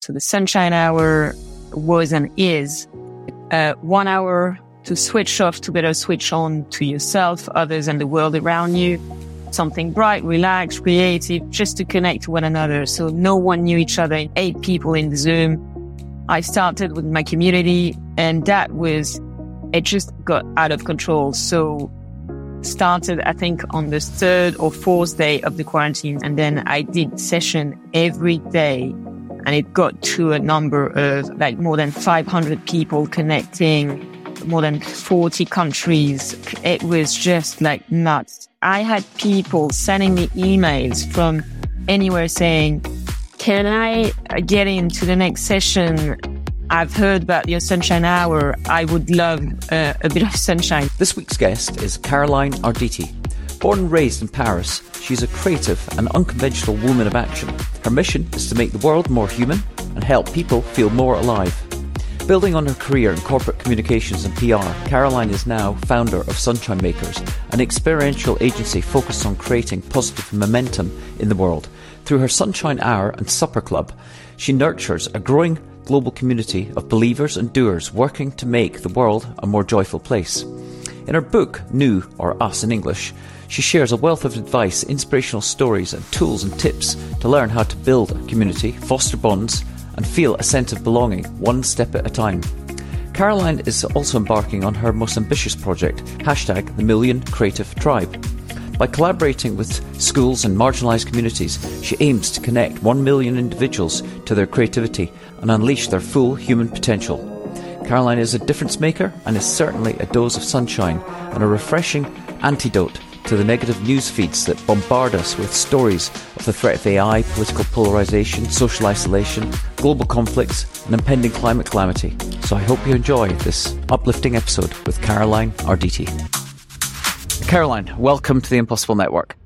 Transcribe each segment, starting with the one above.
So the sunshine hour was and is uh, one hour to switch off to better switch on to yourself, others and the world around you. Something bright, relaxed, creative, just to connect to one another. So no one knew each other, eight people in the Zoom. I started with my community and that was, it just got out of control. So started, I think, on the third or fourth day of the quarantine. And then I did session every day and it got to a number of like more than 500 people connecting, more than 40 countries. It was just like nuts. I had people sending me emails from anywhere saying, can I get into the next session? I've heard about your sunshine hour. I would love uh, a bit of sunshine. This week's guest is Caroline Arditti. Born and raised in Paris, she's a creative and unconventional woman of action. Her mission is to make the world more human and help people feel more alive. Building on her career in corporate communications and PR, Caroline is now founder of Sunshine Makers, an experiential agency focused on creating positive momentum in the world. Through her Sunshine Hour and Supper Club, she nurtures a growing global community of believers and doers working to make the world a more joyful place. In her book, Nous or Us in English, she shares a wealth of advice, inspirational stories, and tools and tips to learn how to build a community, foster bonds, and feel a sense of belonging one step at a time. Caroline is also embarking on her most ambitious project, hashtag the Million Creative Tribe. By collaborating with schools and marginalised communities, she aims to connect 1 million individuals to their creativity and unleash their full human potential. Caroline is a difference maker and is certainly a dose of sunshine and a refreshing antidote to the negative news feeds that bombard us with stories of the threat of AI, political polarisation, social isolation, global conflicts, and impending climate calamity. So I hope you enjoy this uplifting episode with Caroline Arditti. Caroline, welcome to the Impossible Network.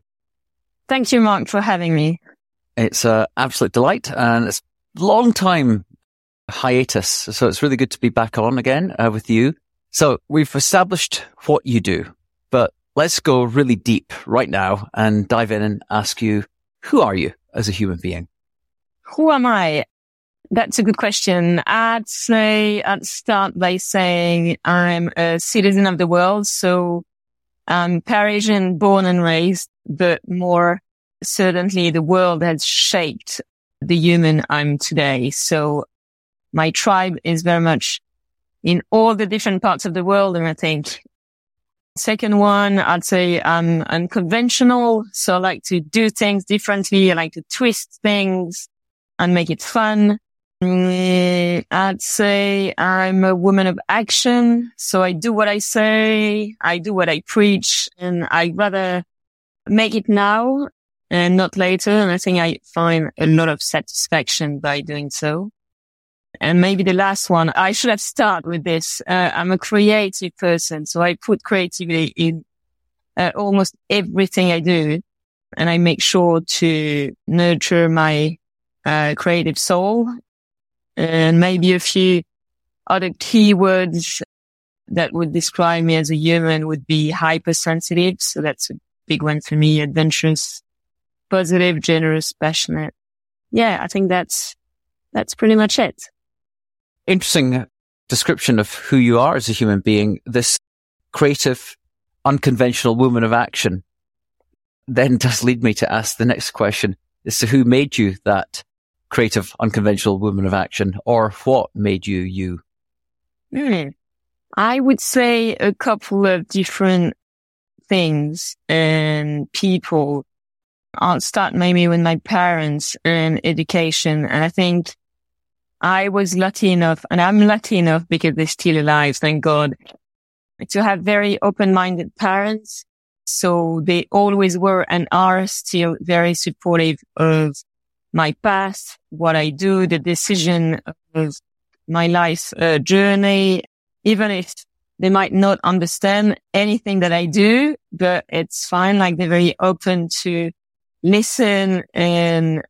Thank you, Mark, for having me. It's an absolute delight and it's a long time hiatus. So it's really good to be back on again uh, with you. So we've established what you do, let's go really deep right now and dive in and ask you, who are you as a human being? Who am I? That's a good question. I'd say I'd start by saying I'm a citizen of the world. So I'm Parisian born and raised, but more certainly the world has shaped the human I'm today. So my tribe is very much in all the different parts of the world. And I think Second one, I'd say I'm unconventional. So I like to do things differently. I like to twist things and make it fun. Mm, I'd say I'm a woman of action. So I do what I say. I do what I preach and I rather make it now and not later. And I think I find a lot of satisfaction by doing so. And maybe the last one, I should have started with this. Uh, I'm a creative person, so I put creativity in uh, almost everything I do. And I make sure to nurture my uh, creative soul and maybe a few other keywords that would describe me as a human would be hypersensitive. So that's a big one for me. Adventurous, positive, generous, passionate. Yeah, I think that's, that's pretty much it interesting description of who you are as a human being, this creative, unconventional woman of action, then does lead me to ask the next question as to who made you that creative, unconventional woman of action or what made you you? Mm. I would say a couple of different things and people. I'll start maybe with my parents and education. And I think I was lucky enough, and I'm lucky enough because they're still alive, thank God, to have very open-minded parents. So they always were and are still very supportive of my past, what I do, the decision of my life uh, journey, even if they might not understand anything that I do, but it's fine. Like they're very open to listen and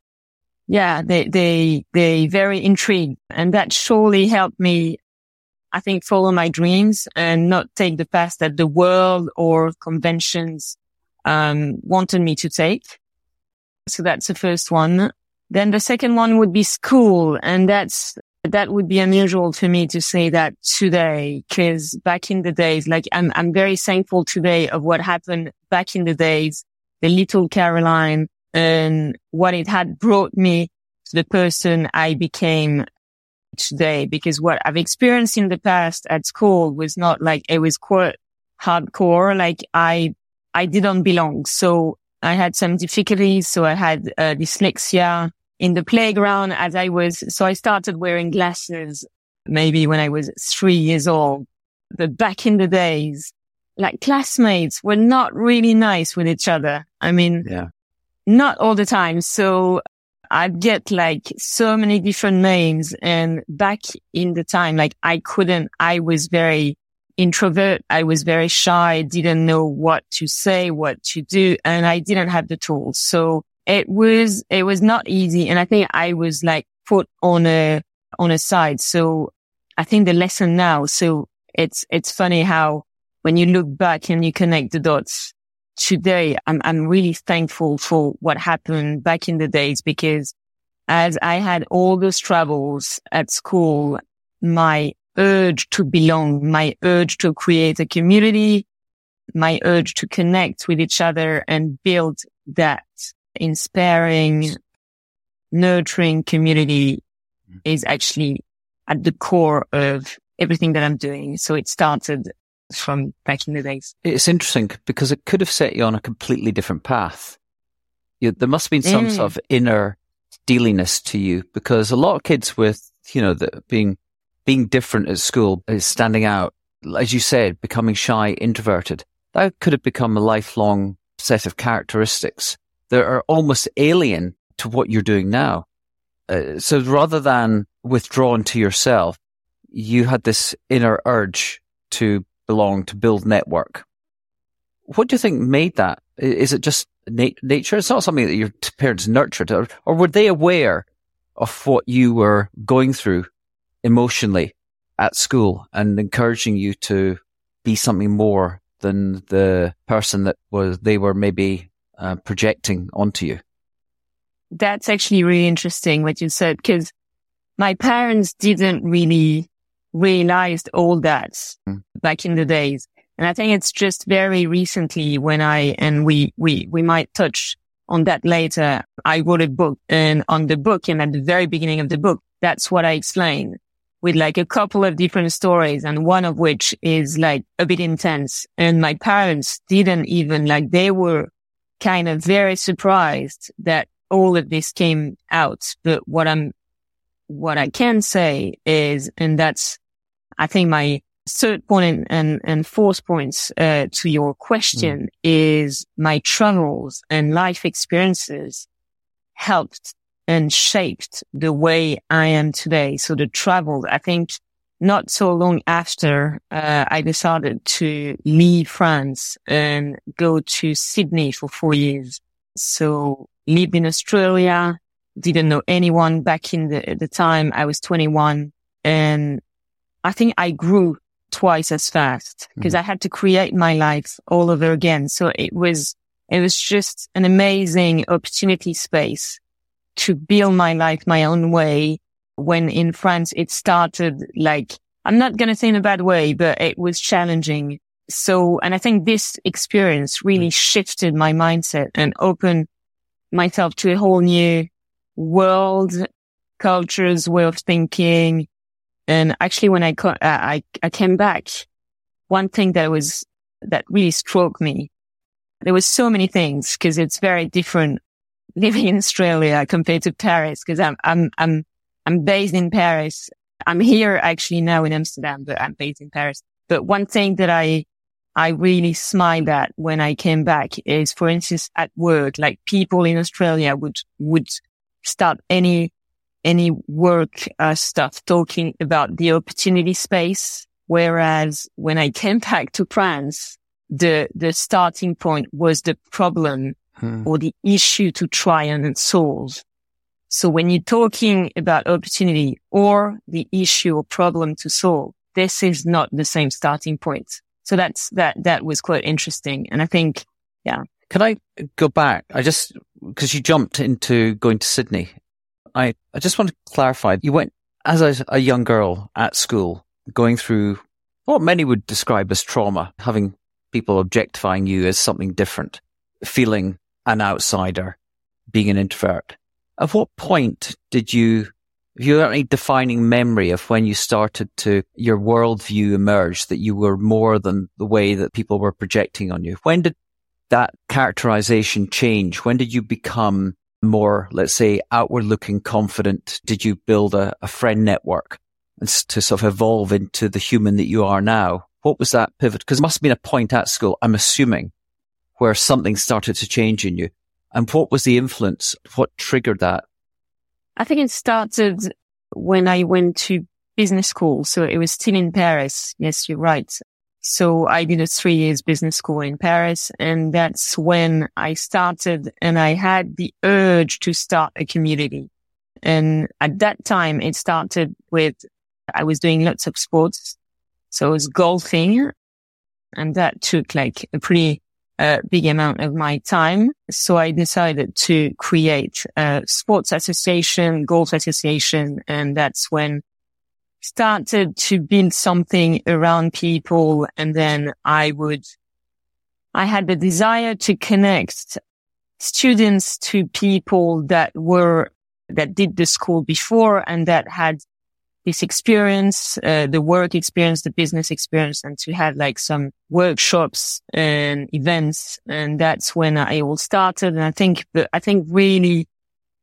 yeah, they, they, they very intrigued and that surely helped me, I think, follow my dreams and not take the path that the world or conventions, um, wanted me to take. So that's the first one. Then the second one would be school. And that's, that would be unusual to me to say that today, because back in the days, like I'm, I'm very thankful today of what happened back in the days, the little Caroline and what it had brought me to the person I became today. Because what I've experienced in the past at school was not like, it was quite hardcore. Like I, I didn't belong. So I had some difficulties. So I had uh, dyslexia in the playground as I was. So I started wearing glasses maybe when I was three years old. But back in the days, like classmates were not really nice with each other. I mean, yeah. Not all the time. So I'd get like so many different names. And back in the time, like I couldn't, I was very introvert. I was very shy, didn't know what to say, what to do, and I didn't have the tools. So it was, it was not easy. And I think I was like put on a, on a side. So I think the lesson now, so it's, it's funny how when you look back and you connect the dots today, I'm, I'm really thankful for what happened back in the days because as I had all those troubles at school, my urge to belong, my urge to create a community, my urge to connect with each other and build that inspiring, nurturing community mm-hmm. is actually at the core of everything that I'm doing. So it started from back in the days. It's interesting because it could have set you on a completely different path. You, there must have been some mm. sort of inner steeliness to you because a lot of kids with, you know, the, being being different at school is standing out. As you said, becoming shy, introverted. That could have become a lifelong set of characteristics that are almost alien to what you're doing now. Uh, so rather than withdrawn to yourself, you had this inner urge to belong, to build network. What do you think made that? Is it just nat- nature? It's not something that your parents nurtured, or, or were they aware of what you were going through emotionally at school and encouraging you to be something more than the person that was they were maybe uh, projecting onto you. That's actually really interesting what you said because my parents didn't really realize all that mm. back in the days. And I think it's just very recently when I, and we, we, we might touch on that later. I wrote a book and on the book and at the very beginning of the book, that's what I explain with like a couple of different stories and one of which is like a bit intense. And my parents didn't even like, they were kind of very surprised that all of this came out. But what I'm, what I can say is, and that's, I think my third point and, and fourth points, uh, to your question mm. is my travels and life experiences helped and shaped the way I am today. So the travel, I think not so long after, uh, I decided to leave France and go to Sydney for four years. So lived in Australia, didn't know anyone back in the, the time I was 21 and I think I grew twice as fast because mm-hmm. I had to create my life all over again. So it was, it was just an amazing opportunity space to build my life my own way. When in France, it started like, I'm not going to say in a bad way, but it was challenging. So, and I think this experience really mm. shifted my mindset and opened myself to a whole new world, cultures, way of thinking. And actually, when I, uh, I, I came back, one thing that was, that really struck me, there was so many things because it's very different living in Australia compared to Paris because I'm, I'm, I'm, I'm based in Paris. I'm here actually now in Amsterdam, but I'm based in Paris. But one thing that I, I really smiled at when I came back is, for instance, at work, like people in Australia would, would start any, any work uh, stuff talking about the opportunity space. Whereas when I came back to France, the, the starting point was the problem hmm. or the issue to try and solve. So when you're talking about opportunity or the issue or problem to solve, this is not the same starting point. So that's, that, that was quite interesting. And I think, yeah. Can I go back? I just, cause you jumped into going to Sydney I, I just want to clarify. You went as a, a young girl at school going through what many would describe as trauma, having people objectifying you as something different, feeling an outsider, being an introvert. At what point did you, if you have any defining memory of when you started to, your worldview emerge that you were more than the way that people were projecting on you? When did that characterization change? When did you become more, let's say, outward looking confident? Did you build a, a friend network to sort of evolve into the human that you are now? What was that pivot? Because it must have been a point at school, I'm assuming, where something started to change in you. And what was the influence? What triggered that? I think it started when I went to business school. So it was still in Paris. Yes, you're right. So I did a three years business school in Paris. And that's when I started and I had the urge to start a community. And at that time, it started with, I was doing lots of sports. So I was golfing and that took like a pretty uh, big amount of my time. So I decided to create a sports association, golf association. And that's when started to build something around people. And then I would, I had the desire to connect students to people that were, that did the school before and that had this experience, uh, the work experience, the business experience, and to have like some workshops and events. And that's when I all started. And I think, I think really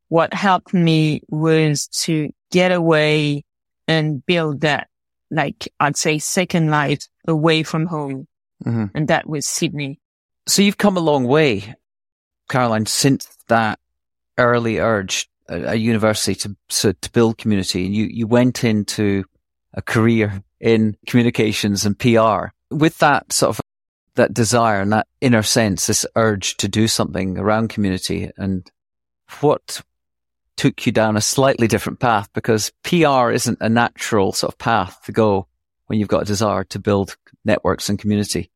what helped me was to get away and build that, like I'd say second life away from home. Mm-hmm. And that was Sydney. So you've come a long way, Caroline, since that early urge a, a university to, to, to build community and you, you went into a career in communications and PR with that sort of that desire and that inner sense, this urge to do something around community and what took you down a slightly different path because PR isn't a natural sort of path to go when you've got a desire to build networks and community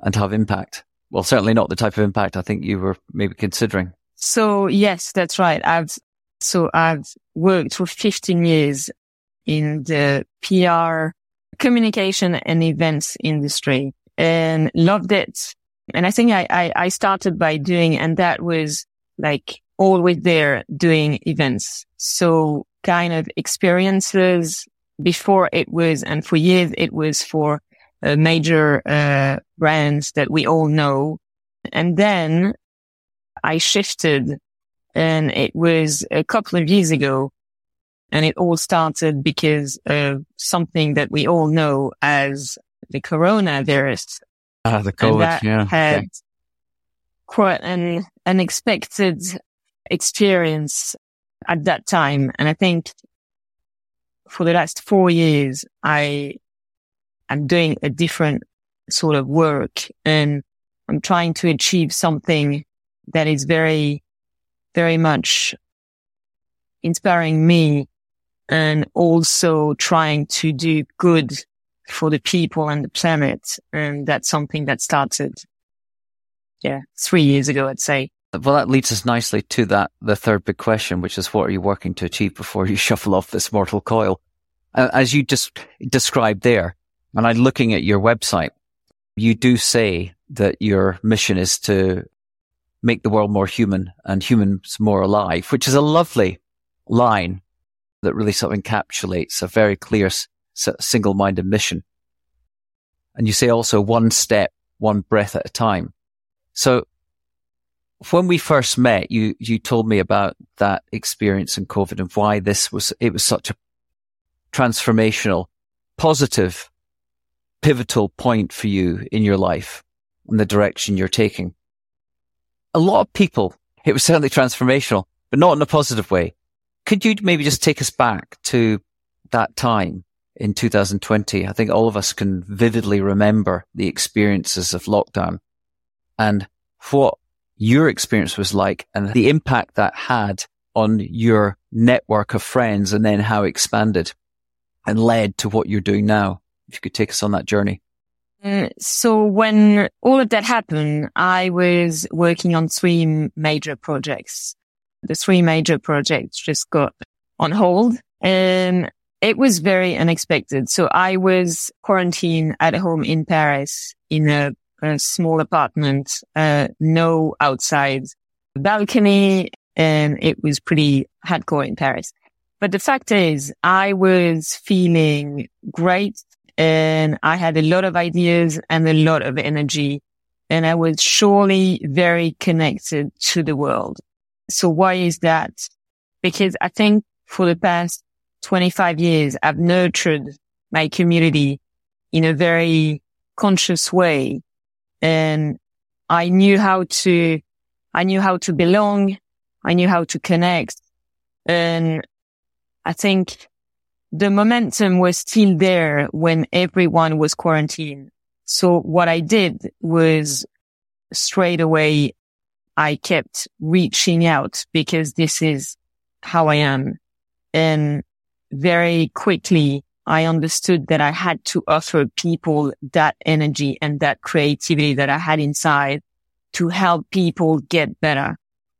and have impact. Well, certainly not the type of impact I think you were maybe considering. So yes, that's right. I've, so I've worked for 15 years in the PR communication and events industry and loved it. And I think I, I, I started by doing, and that was like always there doing events. So kind of experiences before it was, and for years it was for uh, major uh, brands that we all know. And then I shifted and it was a couple of years ago and it all started because of something that we all know as the coronavirus. Ah, the COVID, yeah. Had okay. quite an unexpected experience at that time. And I think for the last four years, I am doing a different sort of work and I'm trying to achieve something that is very, very much inspiring me and also trying to do good for the people and the planet. And that's something that started, yeah, three years ago, I'd say. Well, that leads us nicely to that, the third big question, which is what are you working to achieve before you shuffle off this mortal coil? As you just described there, and I'm looking at your website, you do say that your mission is to make the world more human and humans more alive, which is a lovely line that really sort of encapsulates a very clear single-minded mission. And you say also one step, one breath at a time. So when we first met, you, you told me about that experience in COVID and why this was, it was such a transformational, positive, pivotal point for you in your life and the direction you're taking. A lot of people, it was certainly transformational, but not in a positive way. Could you maybe just take us back to that time in 2020? I think all of us can vividly remember the experiences of lockdown and what your experience was like and the impact that had on your network of friends and then how it expanded and led to what you're doing now. If you could take us on that journey. Uh, so when all of that happened, I was working on three major projects. the three major projects just got on hold and it was very unexpected. So I was quarantined at home in Paris in a, a small apartment, uh, no outside balcony. And it was pretty hardcore in Paris. But the fact is I was feeling great and I had a lot of ideas and a lot of energy and I was surely very connected to the world. So why is that? Because I think for the past 25 years, I've nurtured my community in a very conscious way. And I knew how to, I knew how to belong. I knew how to connect. And I think the momentum was still there when everyone was quarantined. So what I did was straight away, I kept reaching out because this is how I am. And very quickly, I understood that I had to offer people that energy and that creativity that I had inside to help people get better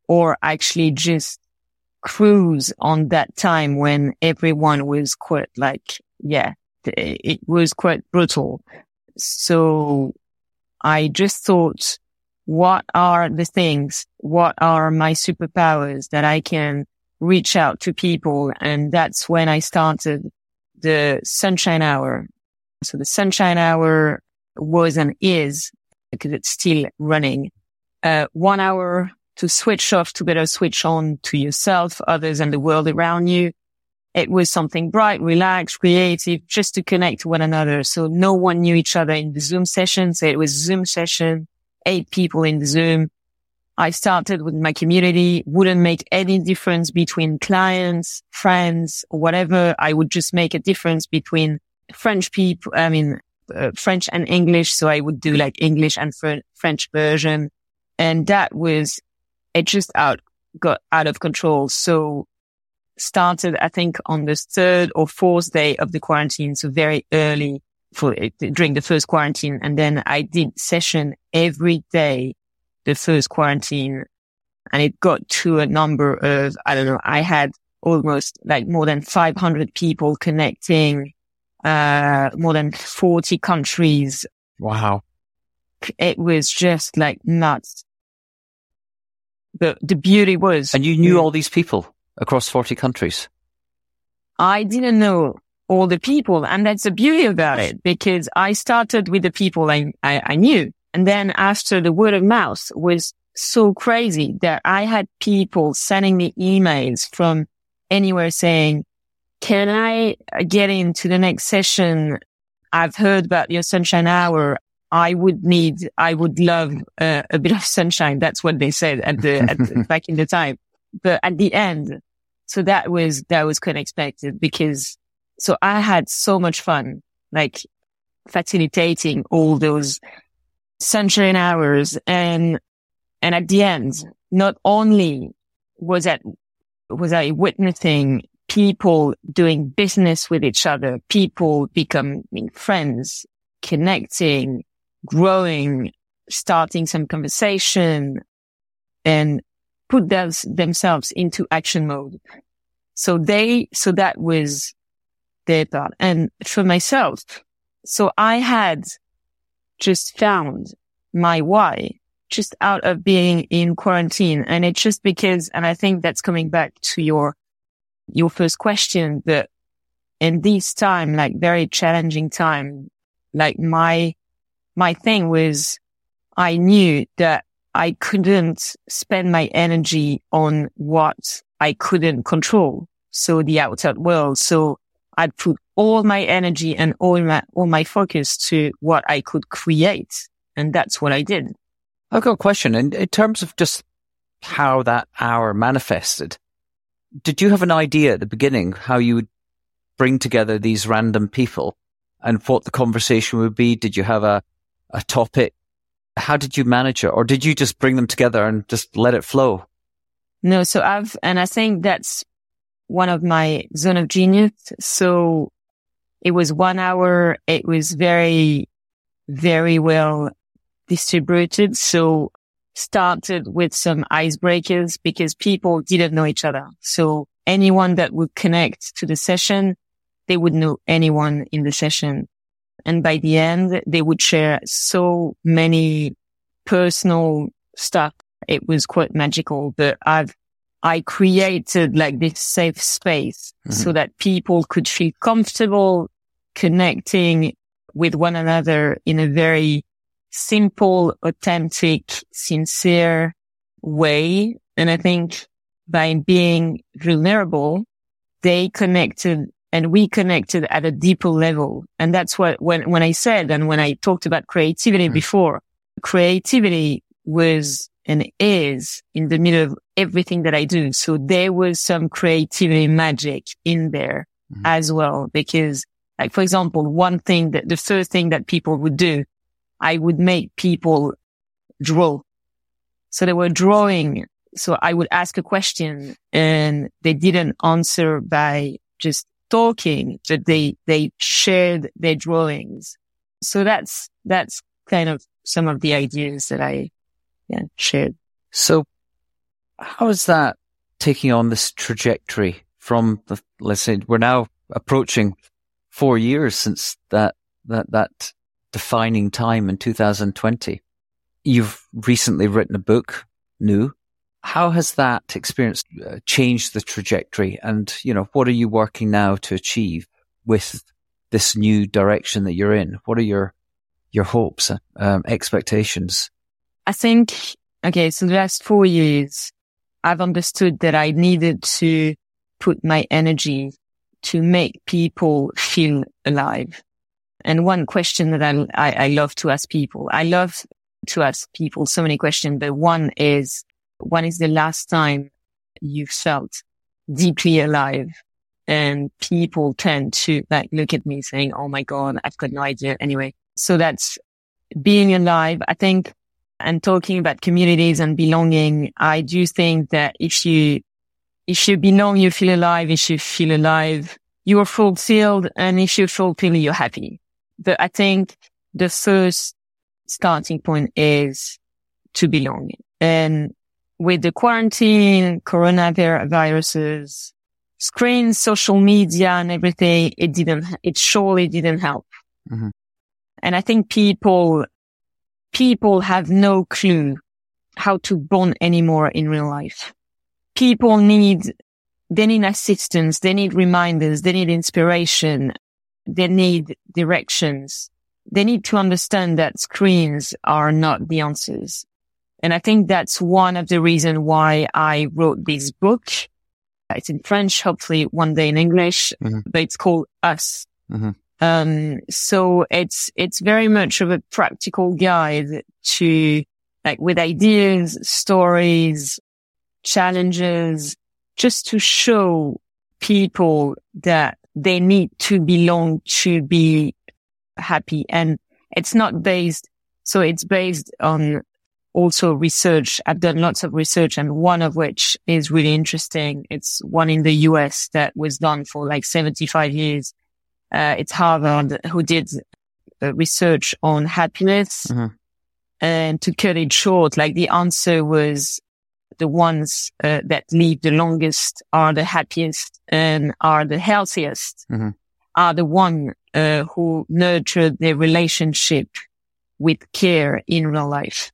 or actually just cruise on that time when everyone was quite like, yeah, it was quite brutal. So I just thought, what are the things? What are my superpowers that I can reach out to people. And that's when I started the sunshine hour. So the sunshine hour was and is because it's still running, uh, one hour to switch off to better switch on to yourself, others and the world around you. It was something bright, relaxed, creative, just to connect to one another. So no one knew each other in the Zoom session. So it was Zoom session, eight people in the Zoom I started with my community, wouldn't make any difference between clients, friends, or whatever. I would just make a difference between French people, I mean, uh, French and English. So I would do like English and fr- French version. And that was, it just out, got out of control. So started, I think on the third or fourth day of the quarantine. So very early for during the first quarantine. And then I did session every day the first quarantine and it got to a number of, I don't know, I had almost like more than 500 people connecting, uh, more than 40 countries. Wow. It was just like nuts. But the beauty was. And you knew all these people across 40 countries? I didn't know all the people. And that's the beauty about it because I started with the people I, I, I knew. And then after the word of mouth was so crazy that I had people sending me emails from anywhere saying, can I get into the next session? I've heard about your sunshine hour. I would need, I would love uh, a bit of sunshine. That's what they said at the, at the back in the time. But at the end, so that was, that was unexpected because so I had so much fun, like facilitating all those sunshine hours. And, and at the end, not only was that, was I witnessing people doing business with each other, people becoming friends, connecting, growing, starting some conversation and put those, themselves into action mode. So they, so that was their part. And for myself, so I had just found my why just out of being in quarantine. And it's just because, and I think that's coming back to your, your first question that in this time, like very challenging time, like my, my thing was I knew that I couldn't spend my energy on what I couldn't control. So the outside world. So I'd put all my energy and all my, all my focus to what I could create. And that's what I did. I've got a question. In, in terms of just how that hour manifested, did you have an idea at the beginning how you would bring together these random people and what the conversation would be? Did you have a, a topic? How did you manage it? Or did you just bring them together and just let it flow? No, so I've, and I think that's one of my zone of genius. So it was one hour. It was very, very well distributed. So started with some icebreakers because people didn't know each other. So anyone that would connect to the session, they would know anyone in the session. And by the end, they would share so many personal stuff. It was quite magical, but I've, I created like this safe space mm-hmm. so that people could feel comfortable connecting with one another in a very simple, authentic, sincere way. And I think by being vulnerable, they connected and we connected at a deeper level. And that's what, when, when I said and when I talked about creativity mm. before, creativity was and is in the middle of everything that I do. So there was some creativity magic in there mm. as well, because like, for example, one thing that the first thing that people would do, I would make people draw. So they were drawing. So I would ask a question and they didn't answer by just talking, but they, they shared their drawings. So that's, that's kind of some of the ideas that I yeah, shared. So how is that taking on this trajectory from the, let's say we're now approaching four years since that, that, that defining time in 2020. You've recently written a book, Nous. How has that experience uh, changed the trajectory? And, you know, what are you working now to achieve with this new direction that you're in? What are your, your hopes, um, expectations? I think, okay, so the last four years, I've understood that I needed to put my energy to make people feel alive. And one question that I, I, I love to ask people, I love to ask people so many questions, but one is, when is the last time you felt deeply alive? And people tend to like look at me saying, Oh my God, I've got no idea. Anyway, so that's being alive. I think and talking about communities and belonging, I do think that if you, if you belong, you feel alive. If you feel alive, you are fulfilled. And if you fulfill, you're happy. But I think the first starting point is to belong. And with the quarantine, coronaviruses, screens, social media and everything, it didn't, it surely didn't help. Mm-hmm. And I think people people have no clue how to bond anymore in real life. People need, they need assistance. They need reminders. They need inspiration. They need directions. They need to understand that screens are not the answers. And I think that's one of the reasons why I wrote this book. It's in French, hopefully one day in English, mm-hmm. but it's called Us. Mm-hmm. Um, so it's, it's very much of a practical guide to like with ideas, stories, challenges, just to show people that they need to belong to be happy. And it's not based, so it's based on also research. I've done lots of research and one of which is really interesting. It's one in the US that was done for like 75 years uh, it's Harvard who did research on happiness. Mm-hmm. And to cut it short, like the answer was the ones uh, that live the longest are the happiest and are the healthiest mm-hmm. are the one uh, who nurture their relationship with care in real life.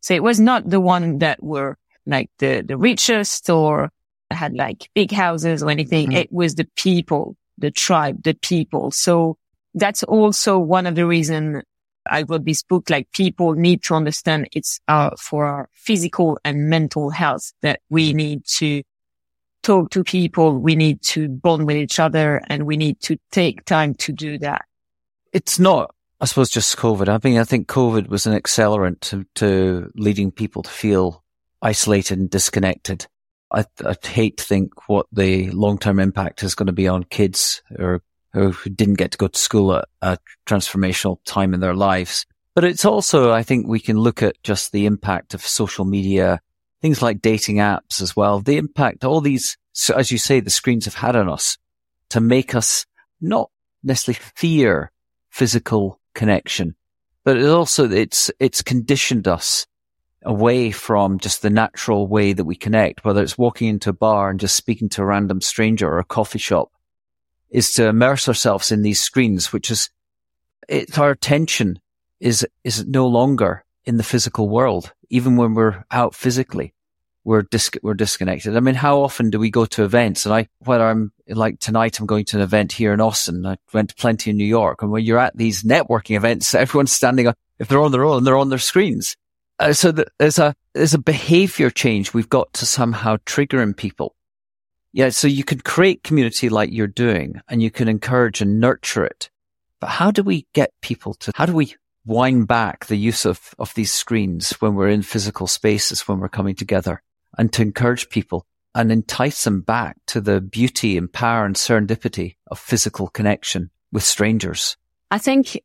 So it was not the one that were like the, the richest or had like big houses or anything. Mm-hmm. It was the people the tribe, the people. So that's also one of the reason I wrote this book. Like people need to understand it's uh, for our physical and mental health that we need to talk to people. We need to bond with each other and we need to take time to do that. It's not, I suppose, just COVID. I mean, I think COVID was an accelerant to, to leading people to feel isolated and disconnected. I, I hate to think what the long term impact is going to be on kids or who didn't get to go to school at a transformational time in their lives. But it's also, I think we can look at just the impact of social media, things like dating apps as well. The impact all these, so as you say, the screens have had on us to make us not necessarily fear physical connection, but it also, it's, it's conditioned us away from just the natural way that we connect, whether it's walking into a bar and just speaking to a random stranger or a coffee shop, is to immerse ourselves in these screens, which is it, our attention is, is no longer in the physical world, even when we're out physically we're dis- we're disconnected. I mean, how often do we go to events? And I, whether I'm like tonight, I'm going to an event here in Austin. I went to plenty in New York. And when you're at these networking events, everyone's standing up. If they're on their own, they're on their screens. Uh, so the, there's a there's a behavior change we've got to somehow trigger in people. Yeah. So you can create community like you're doing, and you can encourage and nurture it. But how do we get people to? How do we wind back the use of of these screens when we're in physical spaces when we're coming together? and to encourage people and entice them back to the beauty and power and serendipity of physical connection with strangers. I think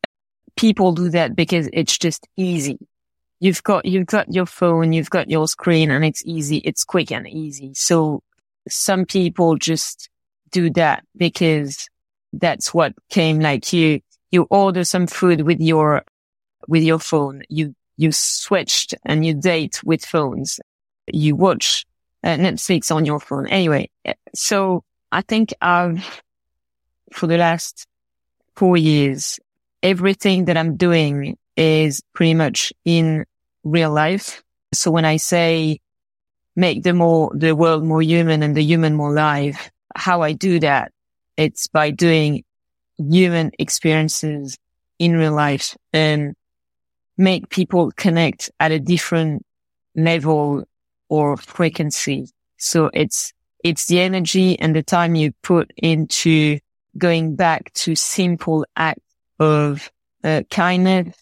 people do that because it's just easy. You've got, you've got your phone, you've got your screen and it's easy. It's quick and easy. So some people just do that because that's what came like you, you order some food with your, with your phone. You, you switched and you date with phones you watch uh, Netflix on your phone. Anyway, so I think I've, for the last four years, everything that I'm doing is pretty much in real life. So when I say make the more, the world more human and the human more live, how I do that, it's by doing human experiences in real life and make people connect at a different level or frequency. So it's, it's the energy and the time you put into going back to simple acts of uh, kindness,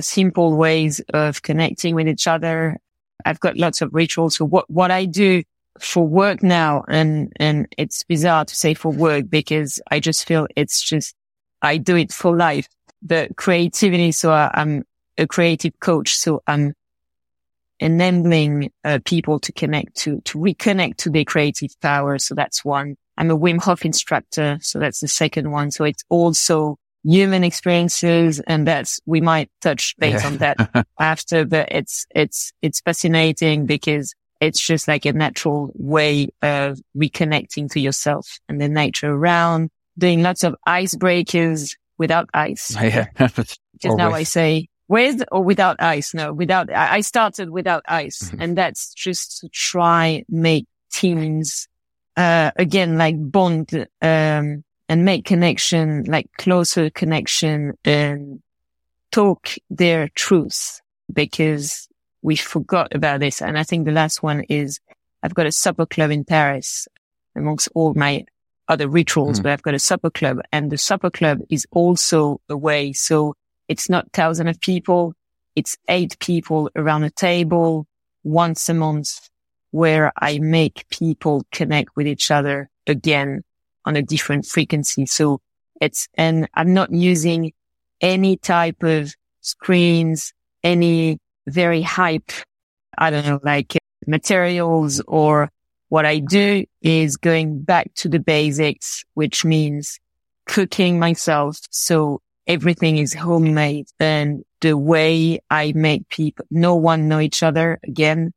simple ways of connecting with each other. I've got lots of rituals. So what, what I do for work now, and, and it's bizarre to say for work because I just feel it's just, I do it for life, the creativity. So I, I'm a creative coach. So I'm enabling uh, people to connect to, to reconnect to their creative power. So that's one. I'm a Wim Hof instructor. So that's the second one. So it's also human experiences. And that's, we might touch base yeah. on that after, but it's, it's, it's fascinating because it's just like a natural way of reconnecting to yourself and the nature around doing lots of icebreakers without ice. Yeah. Just now I say with or without ice? No, without, I started without ice mm-hmm. and that's just to try make teams, uh, again, like bond, um, and make connection, like closer connection and talk their truth because we forgot about this. And I think the last one is I've got a supper club in Paris amongst all my other rituals, mm. but I've got a supper club and the supper club is also a way. So it's not thousands of people. It's eight people around a table once a month where I make people connect with each other again on a different frequency. So it's, and I'm not using any type of screens, any very hype, I don't know, like materials or what I do is going back to the basics, which means cooking myself. So everything is homemade and the way I make people, no one know each other again.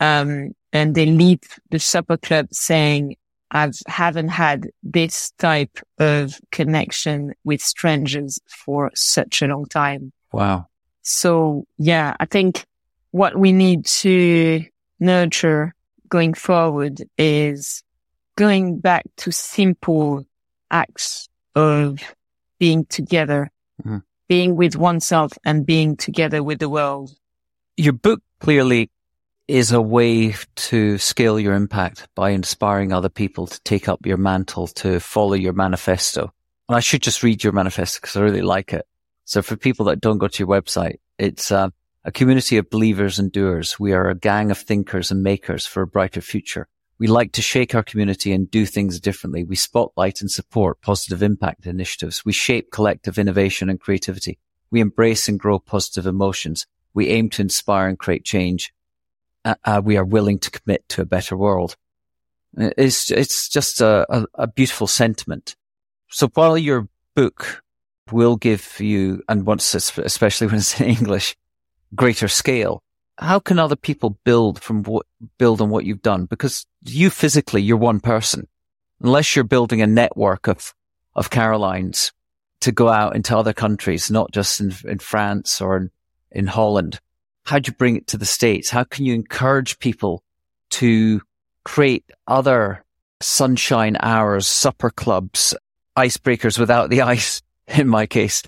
Um, and they leave the supper club saying, I haven't had this type of connection with strangers for such a long time. Wow. So yeah, I think what we need to nurture going forward is going back to simple acts of being together, mm-hmm. being with oneself and being together with the world. Your book clearly is a way to scale your impact by inspiring other people to take up your mantle, to follow your manifesto. And I should just read your manifesto because I really like it. So for people that don't go to your website, it's uh, a community of believers and doers. We are a gang of thinkers and makers for a brighter future. We like to shake our community and do things differently. We spotlight and support positive impact initiatives. We shape collective innovation and creativity. We embrace and grow positive emotions. We aim to inspire and create change. Uh, uh, we are willing to commit to a better world. It's, it's just a, a, a beautiful sentiment. So while your book will give you, and once, especially when it's in English, greater scale, how can other people build from what, build on what you've done? Because you physically, you're one person. Unless you're building a network of, of Carolines to go out into other countries, not just in, in France or in, in Holland. How do you bring it to the States? How can you encourage people to create other sunshine hours, supper clubs, icebreakers without the ice, in my case,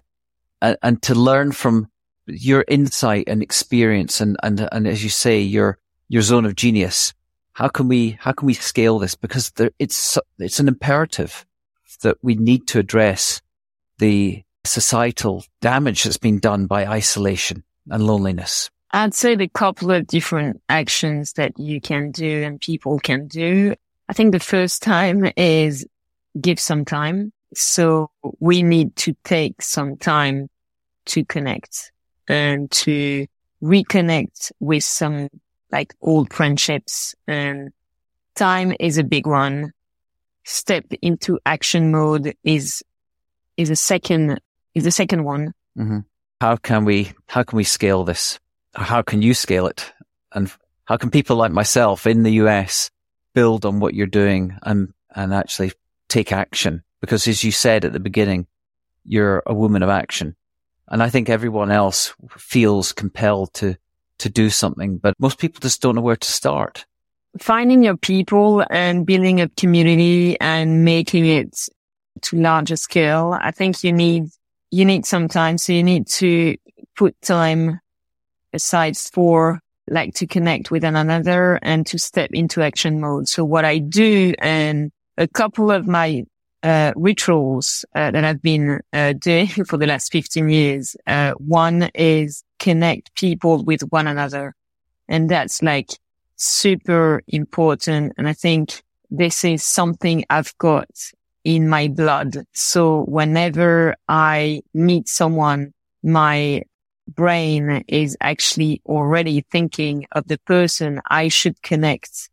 and, and to learn from your insight and experience and, and, and as you say, your, your zone of genius. How can we, how can we scale this? Because there, it's, it's an imperative that we need to address the societal damage that's been done by isolation and loneliness. I'd say the couple of different actions that you can do and people can do. I think the first time is give some time. So we need to take some time to connect and to reconnect with some like old friendships and time is a big one. Step into action mode is, is a second, is the second one. Mm-hmm. How can we, how can we scale this? How can you scale it? And how can people like myself in the US build on what you're doing and, and actually take action? Because as you said at the beginning, you're a woman of action. And I think everyone else feels compelled to, to do something, but most people just don't know where to start. Finding your people and building a community and making it to larger scale. I think you need, you need some time. So you need to put time aside for like to connect with one another and to step into action mode. So what I do and a couple of my uh, rituals uh, that I've been uh, doing for the last 15 years. Uh, one is connect people with one another. And that's like super important. And I think this is something I've got in my blood. So whenever I meet someone, my brain is actually already thinking of the person I should connect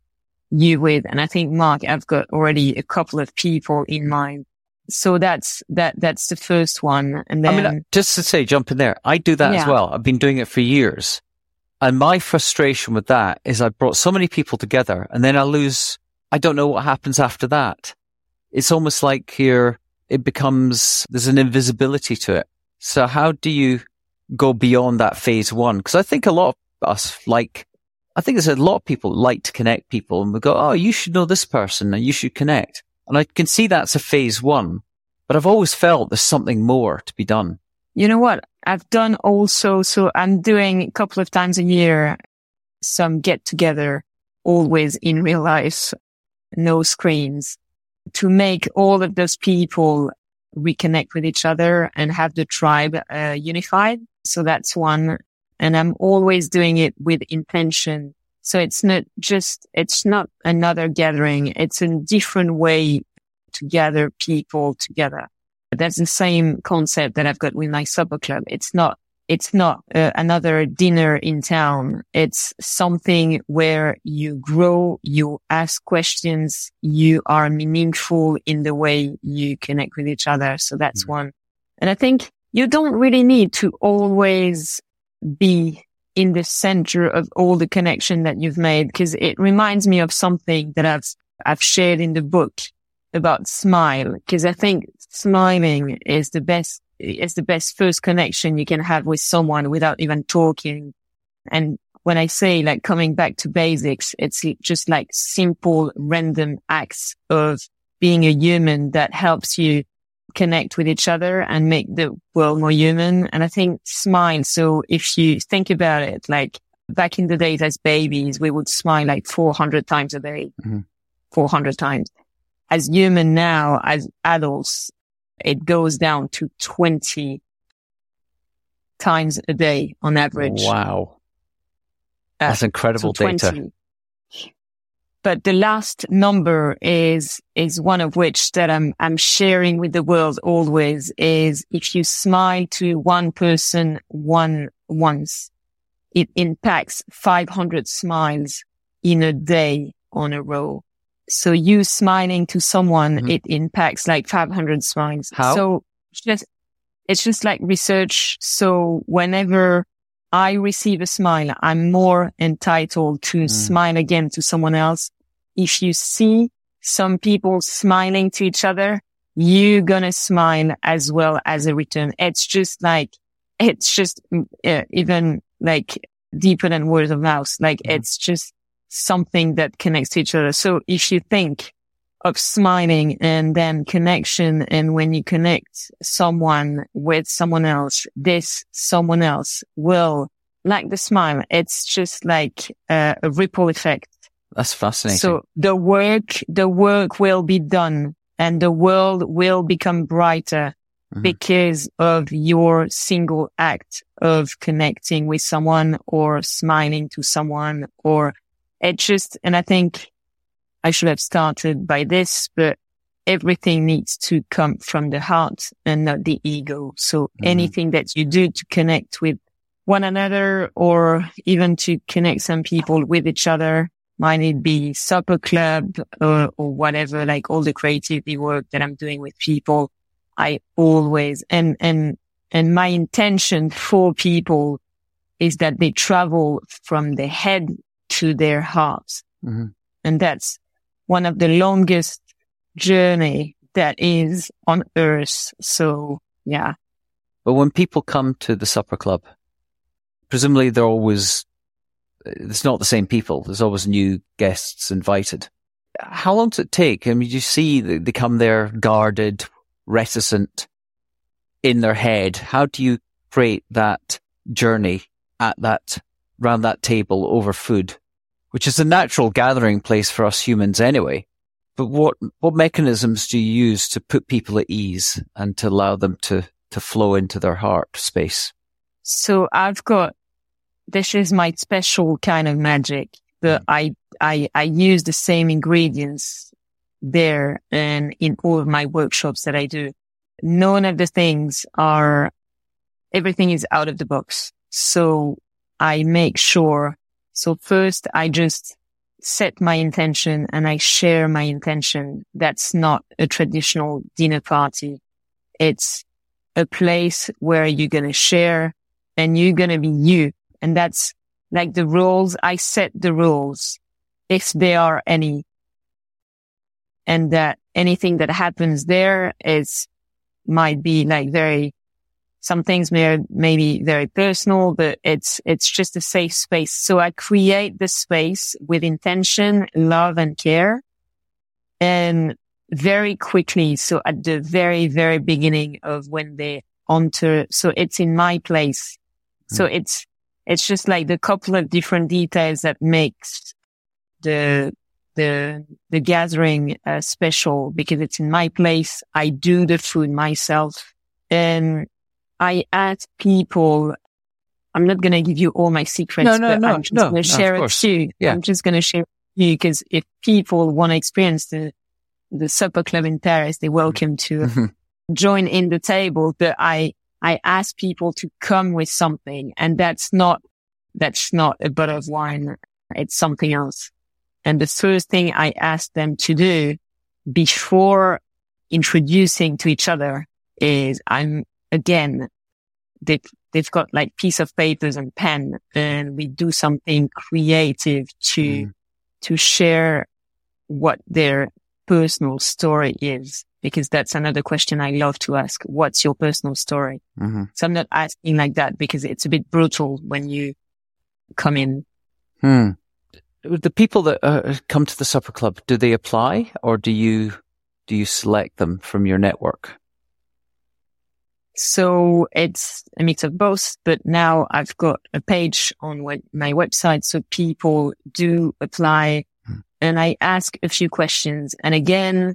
you with. And I think, Mark, I've got already a couple of people in mind. So that's, that, that's the first one. And then. I mean, just to say, jump in there. I do that yeah. as well. I've been doing it for years. And my frustration with that is I brought so many people together and then I lose, I don't know what happens after that. It's almost like here it becomes, there's an invisibility to it. So how do you go beyond that phase one? Cause I think a lot of us like I think there's a lot of people like to connect people and we go, Oh, you should know this person and you should connect. And I can see that's a phase one, but I've always felt there's something more to be done. You know what? I've done also, so I'm doing a couple of times a year, some get together, always in real life, no screens to make all of those people reconnect with each other and have the tribe uh, unified. So that's one and I'm always doing it with intention. So it's not just, it's not another gathering. It's a different way to gather people together. That's the same concept that I've got with my supper club. It's not, it's not uh, another dinner in town. It's something where you grow, you ask questions, you are meaningful in the way you connect with each other. So that's mm-hmm. one. And I think you don't really need to always be in the center of all the connection that you've made because it reminds me of something that I've I've shared in the book about smile because I think smiling is the best is the best first connection you can have with someone without even talking. And when I say like coming back to basics, it's just like simple random acts of being a human that helps you connect with each other and make the world more human. And I think smile. So if you think about it, like back in the days as babies, we would smile like 400 times a day, mm-hmm. 400 times. As human now, as adults, it goes down to 20 times a day on average. Wow. Uh, That's incredible so data but the last number is, is one of which that I'm, I'm sharing with the world always is if you smile to one person one once, it impacts 500 smiles in a day on a row. So you smiling to someone, mm-hmm. it impacts like 500 smiles. How? So just, it's just like research. So whenever I receive a smile, I'm more entitled to Mm. smile again to someone else. If you see some people smiling to each other, you're gonna smile as well as a return. It's just like, it's just mm, uh, even like deeper than word of mouth. Like Mhm. it's just something that connects to each other. So if you think of smiling and then connection, and when you connect someone with someone else, this someone else will like the smile. It's just like uh, a ripple effect. That's fascinating. So the work, the work will be done and the world will become brighter Mhm. because of your single act of connecting with someone or smiling to someone or it just, and I think I should have started by this, but everything needs to come from the heart and not the ego. So Mhm. anything that you do to connect with one another or even to connect some people with each other, might it be supper club or, or whatever, like all the creativity work that I'm doing with people. I always, and, and, and my intention for people is that they travel from the head to their hearts. Mhm. And that's one of the longest journey that is on earth. So yeah. But when people come to the supper club, presumably they're always, it's not the same people. There's always new guests invited. How long does it take? I mean, you see they come there guarded, reticent in their head. How do you create that journey at that, round that table over food, which is a natural gathering place for us humans anyway? But what, what mechanisms do you use to put people at ease and to allow them to, to flow into their heart space? So I've got, this is my special kind of magic that mm. I, I, I use the same ingredients there and in all of my workshops that I do. None of the things are, everything is out of the box. So I make sure. So first I just set my intention and I share my intention. That's not a traditional dinner party. It's a place where you're going to share and you're going to be you. And that's like the rules. I set the rules if there are any and that anything that happens there is might be like very, some things may, maybe very personal, but it's, it's just a safe space. So I create the space with intention, love and care and very quickly. So at the very, very beginning of when they enter, so it's in my place. So hmm. it's, it's just like the couple of different details that makes the, the, the gathering uh, special because it's in my place. I do the food myself and I ask people, I'm not going to give you all my secrets, No, no, but no, I'm just no, gonna of share it course. to you. Yeah. I'm just going to share it with you because if people want to experience the, the supper club in Paris, they're welcome to Mhm. join in the table, but I, I ask people to come with something and that's not, that's not a bottle of wine. It's something else. And the first thing I ask them to do before introducing to each other is I'm again, they've, they've got like piece of papers and pen and we do something creative to, Mm. to share what their personal story is, because that's another question I love to ask. What's your personal story? Mhm. So I'm not asking like that because it's a bit brutal when you come in. Hmm. The people that uh, come to the supper club, do they apply or do you do you select them from your network? So it's a mix of both, but now I've got a page on web- my website. So people do apply Hmm. and I ask a few questions. And again,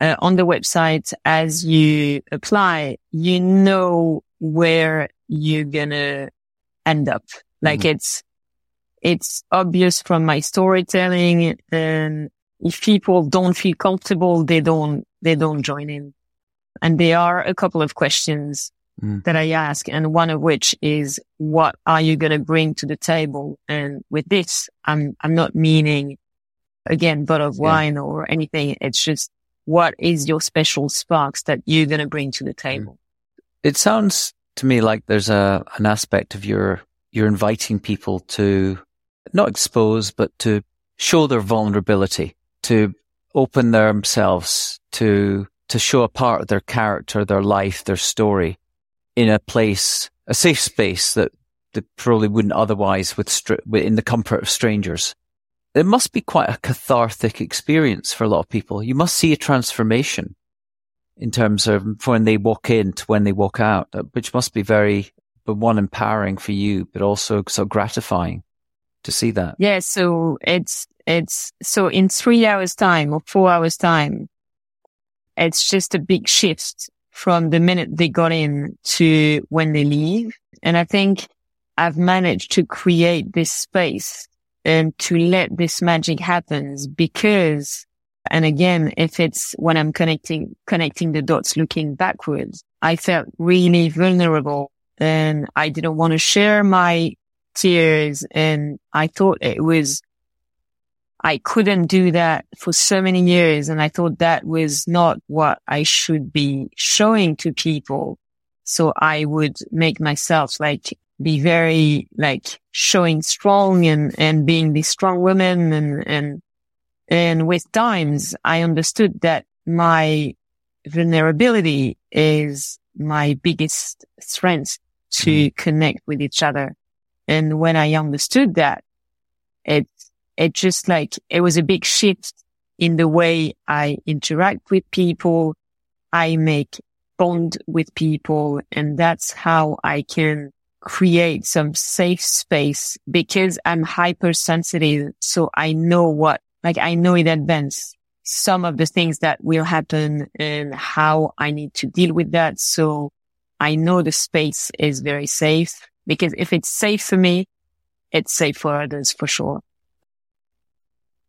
uh, on the website, as you apply, you know where you're gonna end up. Like Mhm. it's, it's obvious from my storytelling. And if people don't feel comfortable, they don't, they don't join in. And there are a couple of questions Mm. that I ask. And one of which is, what are you going to bring to the table? And with this, I'm, I'm not meaning again, bottle of Yeah. wine or anything. It's just, what is your special sparks that you're going to bring to the mm-hmm. table? It sounds to me like there's a an aspect of your you're inviting people to not expose, but to show their vulnerability, to open themselves, to, to show a part of their character, their life, their story in a place, a safe space that they probably wouldn't otherwise with, in the comfort of strangers. It must be quite a cathartic experience for a lot of people. You must see a transformation in terms of when they walk in to when they walk out, which must be very, but one empowering for you, but also so gratifying to see that. Yeah. So it's, it's, so in three hours time or four hours time, it's just a big shift from the minute they got in to when they leave. And I think I've managed to create this space and to let this magic happen because and again, if it's when I'm connecting, connecting the dots looking backwards, I felt really vulnerable and I didn't want to share my tears. And I thought it was, I couldn't do that for so many years. And I thought that was not what I should be showing to people. So I would make myself like be very like showing strong and, and being the strong woman and, and and with times, I understood that my vulnerability is my biggest strength to mm. connect with each other. And when I understood that, it, it just like, it was a big shift in the way I interact with people. I make bond with people and that's how I can create some safe space because I'm hypersensitive. So I know what like I know in advance some of the things that will happen and how I need to deal with that. So I know the space is very safe because if it's safe for me, it's safe for others for sure.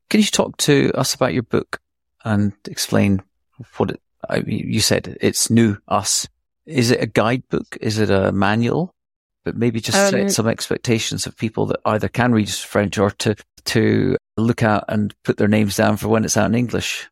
Can you talk to us about your book and explain what it, I mean, you said it's Nous us. Is it a guidebook? Is it a manual? But maybe just um, set some expectations of people that either can read French or to, to look out and put their names down for when it's out in English,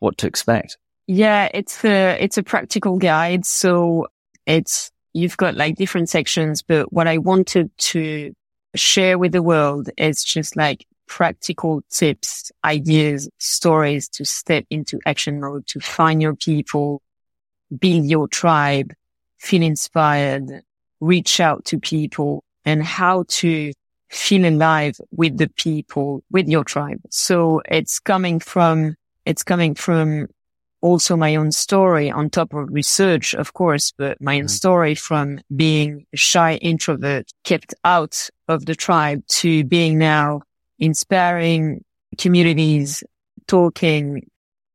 what to expect. Yeah, it's a, it's a practical guide. So it's, you've got like different sections, but what I wanted to share with the world is just like practical tips, ideas, stories to step into action mode, to find your people, build your tribe, feel inspired, reach out to people and how to feel alive with the people, with your tribe. So it's coming from, it's coming from also my own story on top of research, of course, but my own mm-hmm. story from being a shy introvert kept out of the tribe to being now inspiring communities, talking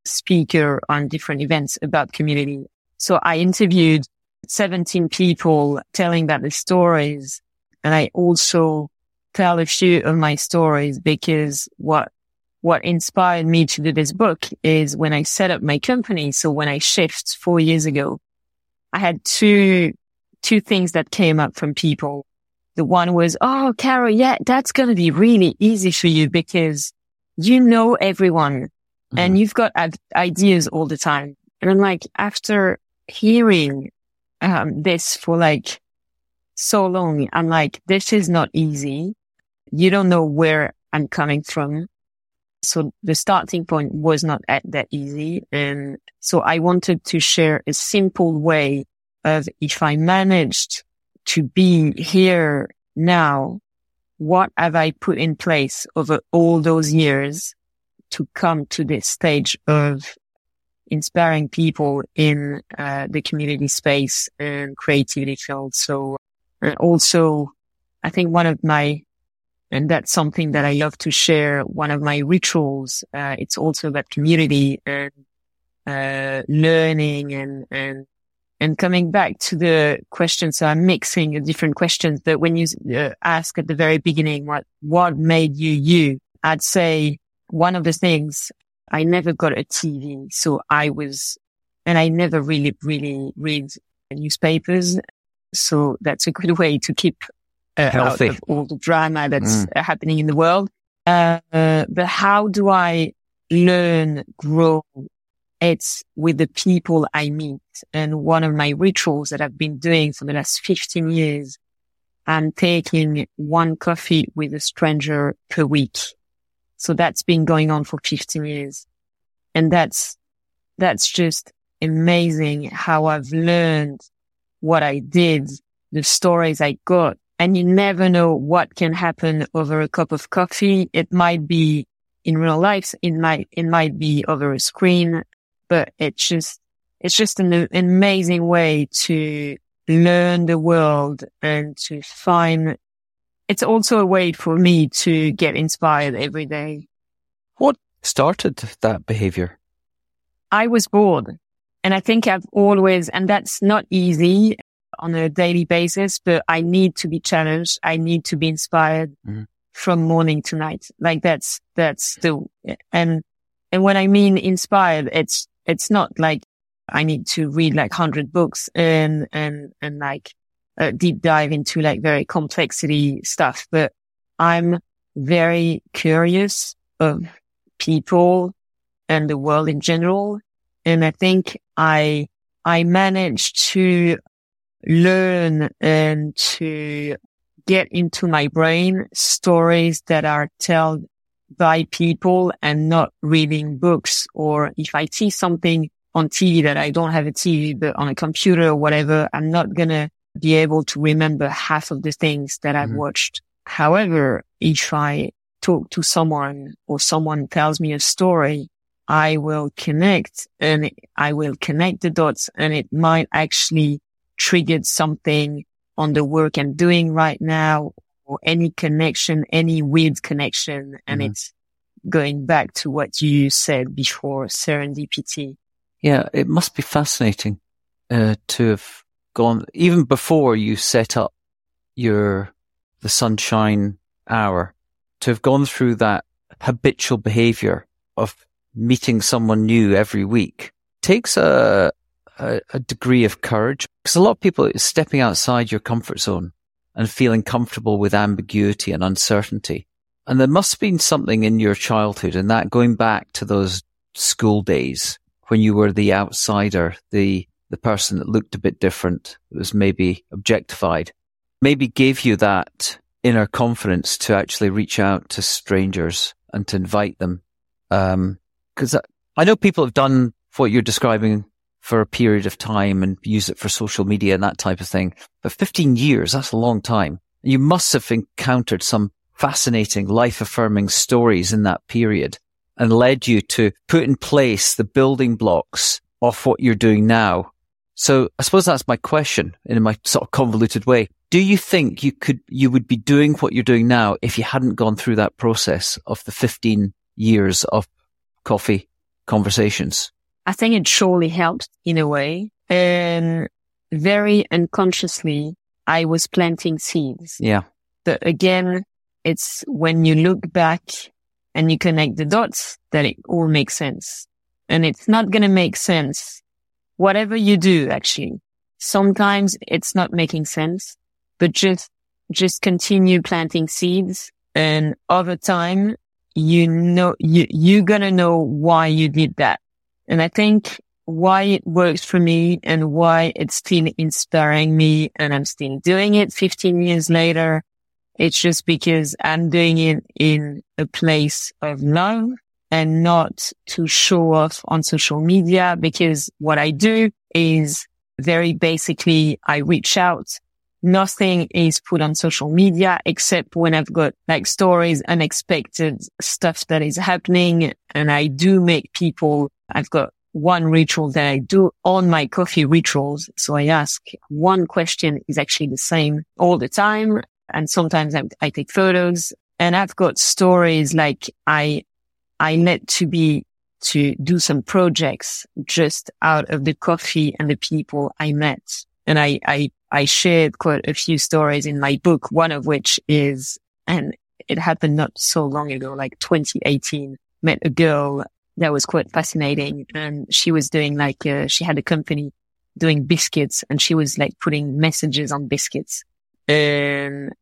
speaker on different events about community. So I interviewed 17 people telling about the stories. And I also tell a few of my stories because what, what inspired me to do this book is when I set up my company. So when I shift four years ago, I had two, two things that came up from people. The one was, Oh, Carol, yeah, that's going to be really easy for you because you know everyone mm-hmm. and you've got ideas all the time. And I'm like, after hearing um, this for like so long, I'm like, this is not easy you don't know where I'm coming from. So the starting point was not that easy. And so I wanted to share a simple way of if I managed to be here now, what have I put in place over all those years to come to this stage of inspiring people in uh, the community space and creativity field. So and also I think one of my and that's something that I love to share. One of my rituals. Uh, it's also about community and, uh, learning and, and, and coming back to the question. So I'm mixing different questions, but when you uh, ask at the very beginning, what, what made you you? I'd say one of the things I never got a TV. So I was, and I never really, really read newspapers. So that's a good way to keep uh, Healthy. out of all the drama that's mm. happening in the world. Uh, but how do I learn, grow? It's with the people I meet. And one of my rituals that I've been doing for the last 15 years I'm taking one coffee with a stranger per week. So that's been going on for 15 years. And that's, that's just amazing how I've learned what I did, the stories I got. And you never know what can happen over a cup of coffee. It might be in real life. It might, it might be over a screen, but it's just, it's just an, an amazing way to learn the world and to find it's also a way for me to get inspired every day. What started that behavior? I was bored and I think I've always, and that's not easy on a daily basis, but I need to be challenged. I need to be inspired mm-hmm. from morning to night. Like that's, that's the, and, and when I mean inspired, it's, it's not like I need to read like hundred books and, and, and like a deep dive into like very complexity stuff, but I'm very curious of people and the world in general. And I think I, I managed to learn and to get into my brain stories that are told by people and not reading books. Or if I see something on TV that I don't have a TV, but on a computer or whatever, I'm not going to be able to remember half of the things that I've mm-hmm. watched. However, if I talk to someone or someone tells me a story, I will connect and I will connect the dots and it might actually trigger something on the work I'm doing right now or any connection, any weird connection. And mm-hmm. it's going back to what you said before, serendipity. Yeah, it must be fascinating uh, to have gone even before you set up your the sunshine hour to have gone through that habitual behavior of meeting someone new every week takes a, a, a degree of courage because a lot of people stepping outside your comfort zone and feeling comfortable with ambiguity and uncertainty. And there must have been something in your childhood and that going back to those school days when you were the outsider, the, the person that looked a bit different, was maybe objectified, maybe gave you that inner confidence to actually reach out to strangers and to invite them. Um, cause I, I know people have done what you're describing for a period of time and use it for social media and that type of thing. But 15 years, that's a long time. You must have encountered some fascinating life affirming stories in that period and led you to put in place the building blocks of what you're doing now. So I suppose that's my question in my sort of convoluted way. Do you think you could, you would be doing what you're doing now if you hadn't gone through that process of the 15 years of coffee conversations? I think it surely helped in a way. And very unconsciously, I was planting seeds. Yeah. But again, it's when you look back and you connect the dots that it all makes sense. And it's not going to make sense. Whatever you do, actually, sometimes it's not making sense, but just, just continue planting seeds. And over time, you know, you, you're going to know why you did that. And I think why it works for me and why it's still inspiring me and I'm still doing it 15 years later it's just because I'm doing it in a place of love and not to show off on social media because what I do is very basically I reach out. Nothing is put on social media except when I've got like stories, unexpected stuff that is happening. And I do make people, I've got one ritual that I do on my coffee rituals. So I ask one question is actually the same all the time and sometimes I, I take photos and I've got stories like I, I let to be to do some projects just out of the coffee and the people I met. And I, I, I shared quite a few stories in my book, one of which is, and it happened not so long ago, like 2018, met a girl that was quite fascinating. And she was doing like, uh, she had a company doing biscuits and she was like putting messages on biscuits and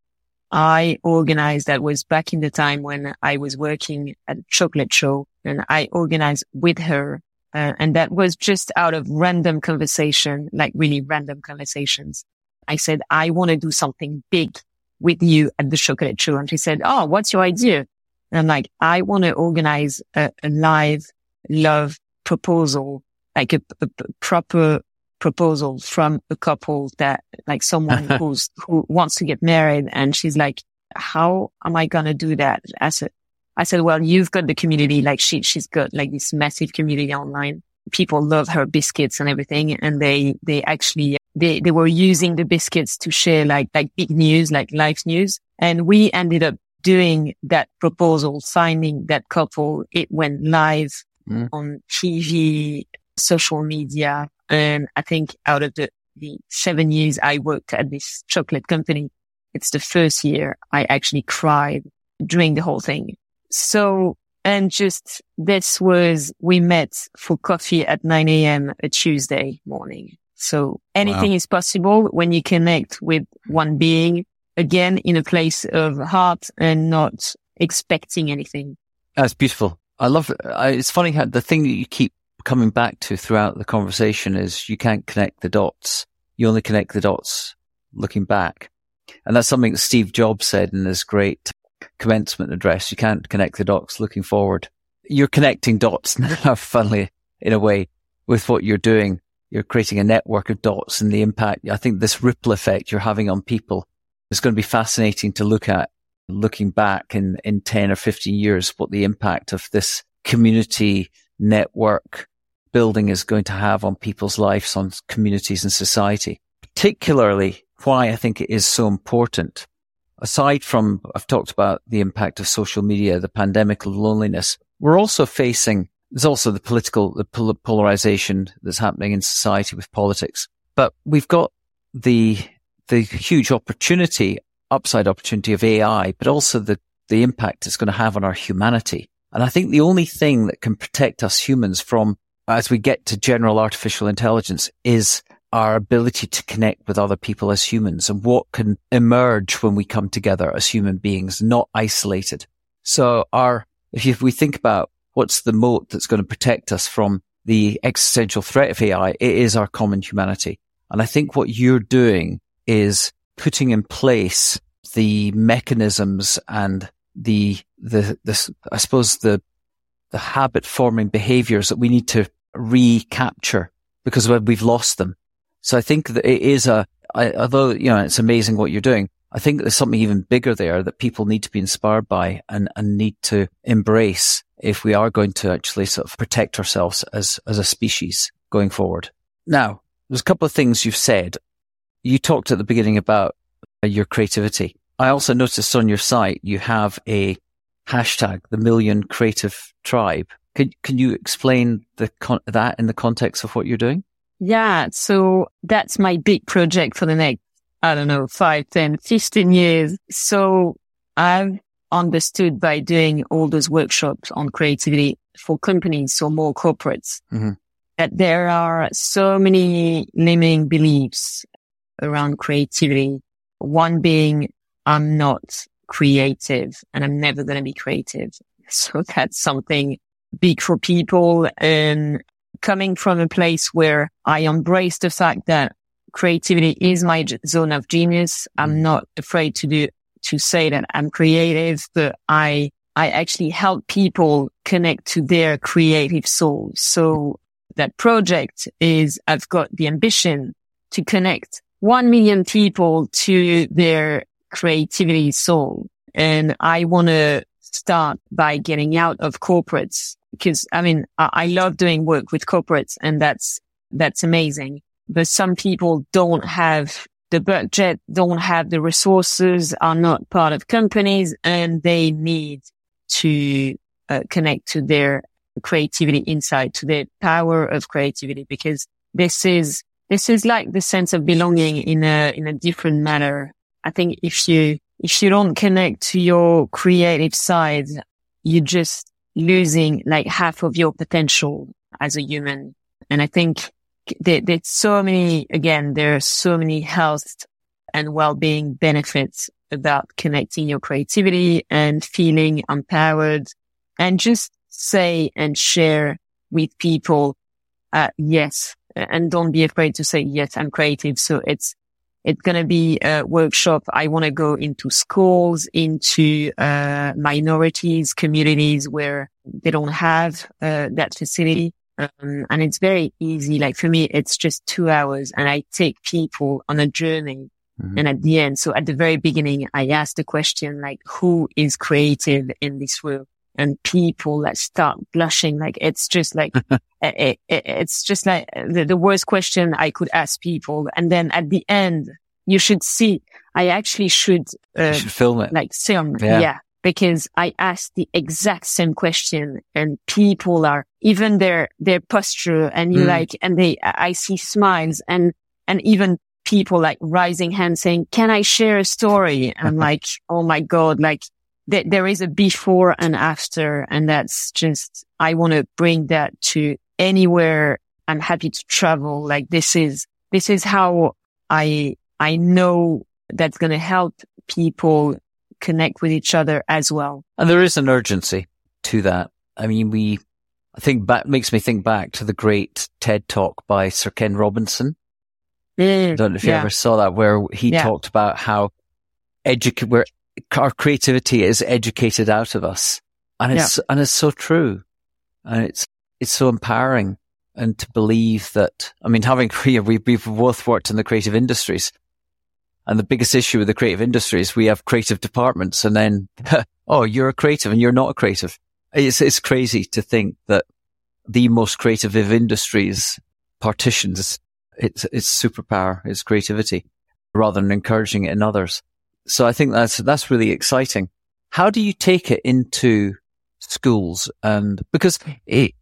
I organized that was back in the time when I was working at a chocolate show and I organized with her. Uh, and that was just out of random conversation, like really random conversations. I said, I want to do something big with you at the chocolate show. And she said, Oh, what's your idea? And I'm like, I want to organize a, a live love proposal, like a, a, a proper proposal from a couple that like someone who's, who wants to get married. And she's like, how am I going to do that? I said, I said, well, you've got the community. Like she, she's got like this massive community online. People love her biscuits and everything. And they, they actually, they, they were using the biscuits to share like, like big news, like life news. And we ended up doing that proposal, signing that couple. It went live mm. on TV, social media. And I think out of the, the seven years I worked at this chocolate company, it's the first year I actually cried during the whole thing. So, and just this was, we met for coffee at 9 a.m. a Tuesday morning. So anything wow. is possible when you connect with one being again in a place of heart and not expecting anything. That's beautiful. I love it. It's funny how the thing that you keep coming back to throughout the conversation is you can't connect the dots. You only connect the dots looking back. And that's something that Steve Jobs said in his great commencement address. You can't connect the dots looking forward. You're connecting dots now, funnily, in a way, with what you're doing. You're creating a network of dots and the impact. I think this ripple effect you're having on people is going to be fascinating to look at looking back in, in 10 or 15 years, what the impact of this community network building is going to have on people's lives, on communities and society. Particularly why I think it is so important. Aside from, I've talked about the impact of social media, the pandemic of loneliness, we're also facing, there's also the political, the polarization that's happening in society with politics. But we've got the, the huge opportunity, upside opportunity of AI, but also the, the impact it's going to have on our humanity. And I think the only thing that can protect us humans from, as we get to general artificial intelligence is our ability to connect with other people as humans and what can emerge when we come together as human beings, not isolated. So our, if we think about what's the moat that's going to protect us from the existential threat of AI, it is our common humanity. And I think what you're doing is putting in place the mechanisms and the, the, the, I suppose the, the habit forming behaviors that we need to recapture because we've lost them. So I think that it is a, I, although, you know, it's amazing what you're doing. I think there's something even bigger there that people need to be inspired by and, and need to embrace if we are going to actually sort of protect ourselves as, as a species going forward. Now, there's a couple of things you've said. You talked at the beginning about your creativity. I also noticed on your site you have a hashtag, the Million Creative Tribe. Can, can you explain the con- that in the context of what you're doing? Yeah. So that's my big project for the next, I don't know, five, 10, 15 years. So I've understood by doing all those workshops on creativity for companies, so more corporates, mm-hmm. that there are so many limiting beliefs around creativity. One being, I'm not creative and I'm never going to be creative. So that's something big for people. And coming from a place where I embrace the fact that creativity is my zone of genius. I'm mm. not afraid to do, to say that I'm creative, but I, I actually help people connect to their creative soul. So that project is I've got the ambition to connect 1 million people to their creativity soul. And I want to start by getting out of corporates because I mean, I, I love doing work with corporates and that's, that's amazing. But some people don't have the budget, don't have the resources, are not part of companies and they need to uh, connect to their creativity inside, to the power of creativity, because this is, this is like the sense of belonging in a, in a different manner. I think if you, if you don't connect to your creative side, you just losing like half of your potential as a human. And I think there, there's so many, again, there are so many health and well-being benefits about connecting your creativity and feeling empowered and just say and share with people, uh, yes, and don't be afraid to say, yes, I'm creative. So it's, it's going to be a workshop. I want to go into schools, into, uh, minorities, communities where they don't have, uh, that facility. Um, and it's very easy. Like for me, it's just two hours and I take people on a journey. Mm-hmm. And at the end, so at the very beginning, I ask the question, like, who is creative in this room? And people that start blushing, like it's just like, it, it, it's just like the, the worst question I could ask people. And then at the end, you should see, I actually should, uh, should film it. Like film. Yeah. yeah because I asked the exact same question and people are even their, their posture and you mm. like, and they, I see smiles and, and even people like rising hands saying, can I share a story? I'm like, oh my God, like th- there is a before and after. And that's just, I want to bring that to anywhere I'm happy to travel. Like this is, this is how I, I know that's going to help people connect with each other as well. And there is an urgency to that. I mean, we, I think that makes me think back to the great TED talk by Sir Ken Robinson. Mm, I don't know if you ever saw that where he yeah. talked about how educate, where our creativity is educated out of us. And it's, yeah. and it's so true. And it's, it's so empowering and to believe that, I mean, having, we've, we've both worked in the creative industries and the biggest issue with the creative industries, we have creative departments and then, oh, you're a creative and you're not a creative. It's, it's crazy to think that the most creative of industries partitions its, its superpower, its creativity rather than encouraging it in others. So I think that's, that's really exciting. How do you take it into schools? And because it,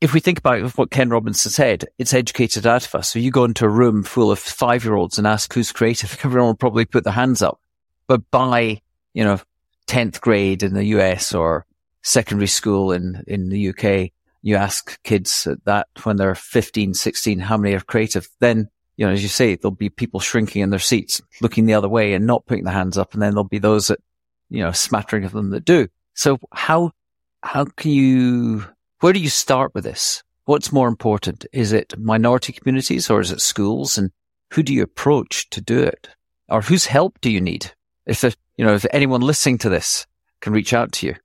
if we think about what Ken Robinson said, it's educated out of us. So you go into a room full of five year olds and ask who's creative, everyone will probably put their hands up. But by, you know, 10th grade in the US or secondary school in, in the UK, you ask kids that when they're 15, 16, how many are creative? Then, you know, as you say, there'll be people shrinking in their seats, looking the other way and not putting their hands up. And then there'll be those that, you know, smattering of them that do. So how, how can you where do you start with this? What's more important? Is it minority communities or is it schools? And who do you approach to do it? Or whose help do you need? If the, you know, if anyone listening to this can reach out to you.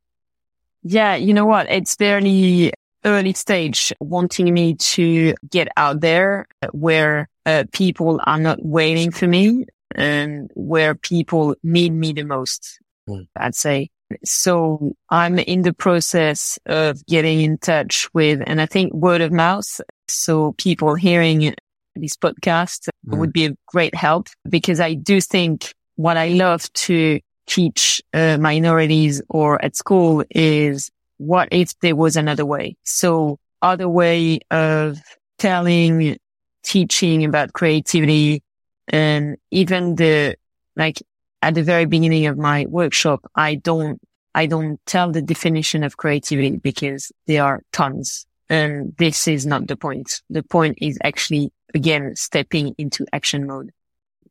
Yeah. You know what? It's very early stage wanting me to get out there where uh, people are not waiting for me and where people need me the most. Mm. I'd say so I'm in the process of getting in touch with, and I think word of mouth. So people hearing this podcast mm. would be a great help because I do think what I love to teach uh, minorities or at school is what if there was another way? So other way of telling, teaching about creativity and even the like at the very beginning of my workshop, I don't, I don't tell the definition of creativity because there are tons. And this is not the point. The point is actually, again, stepping into action mode.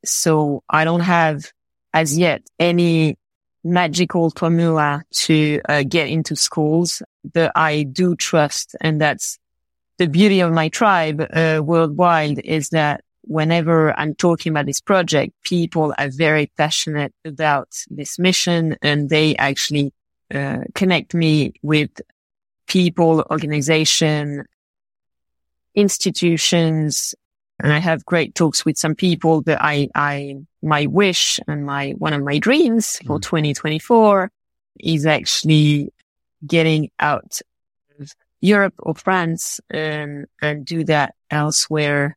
So I don't have as yet any magical formula to uh, get into schools, that I do trust. And that's the beauty of my tribe uh, worldwide is that whenever I'm talking about this project, people are very passionate about this mission and they actually uh, connect me with people, organization, institutions. And I have great talks with some people that I, I, my wish and my, one of my dreams for mm. 2024 is actually getting out of Europe or France and, and do that elsewhere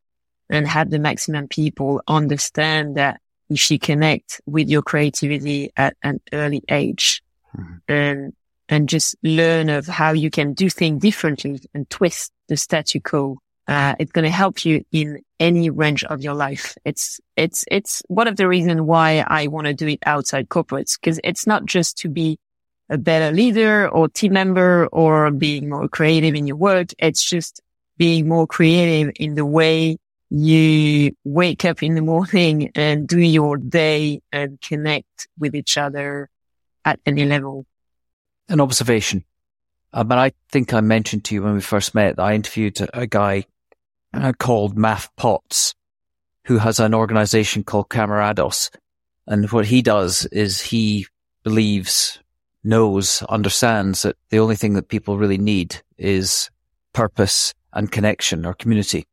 and have the maximum people understand that if you connect with your creativity at an early age mm-hmm. and, and just learn of how you can do things differently and twist the statu quo. Uh, it's going to help you in any range of your life. It's, it's, it's one of the reasons why I want to do it outside corporates because it's not just to be a better leader or team member or being more creative in your work. It's just being more creative in the way you wake up in the morning and do your day and connect with each other at any level. An observation. Uh, but I think I mentioned to you when we first met that I interviewed a guy uh, called Maff Potts. who has an organization called Camerados. And what he does is he believes, knows, understands that the only thing that people really need is purpose and connection or community.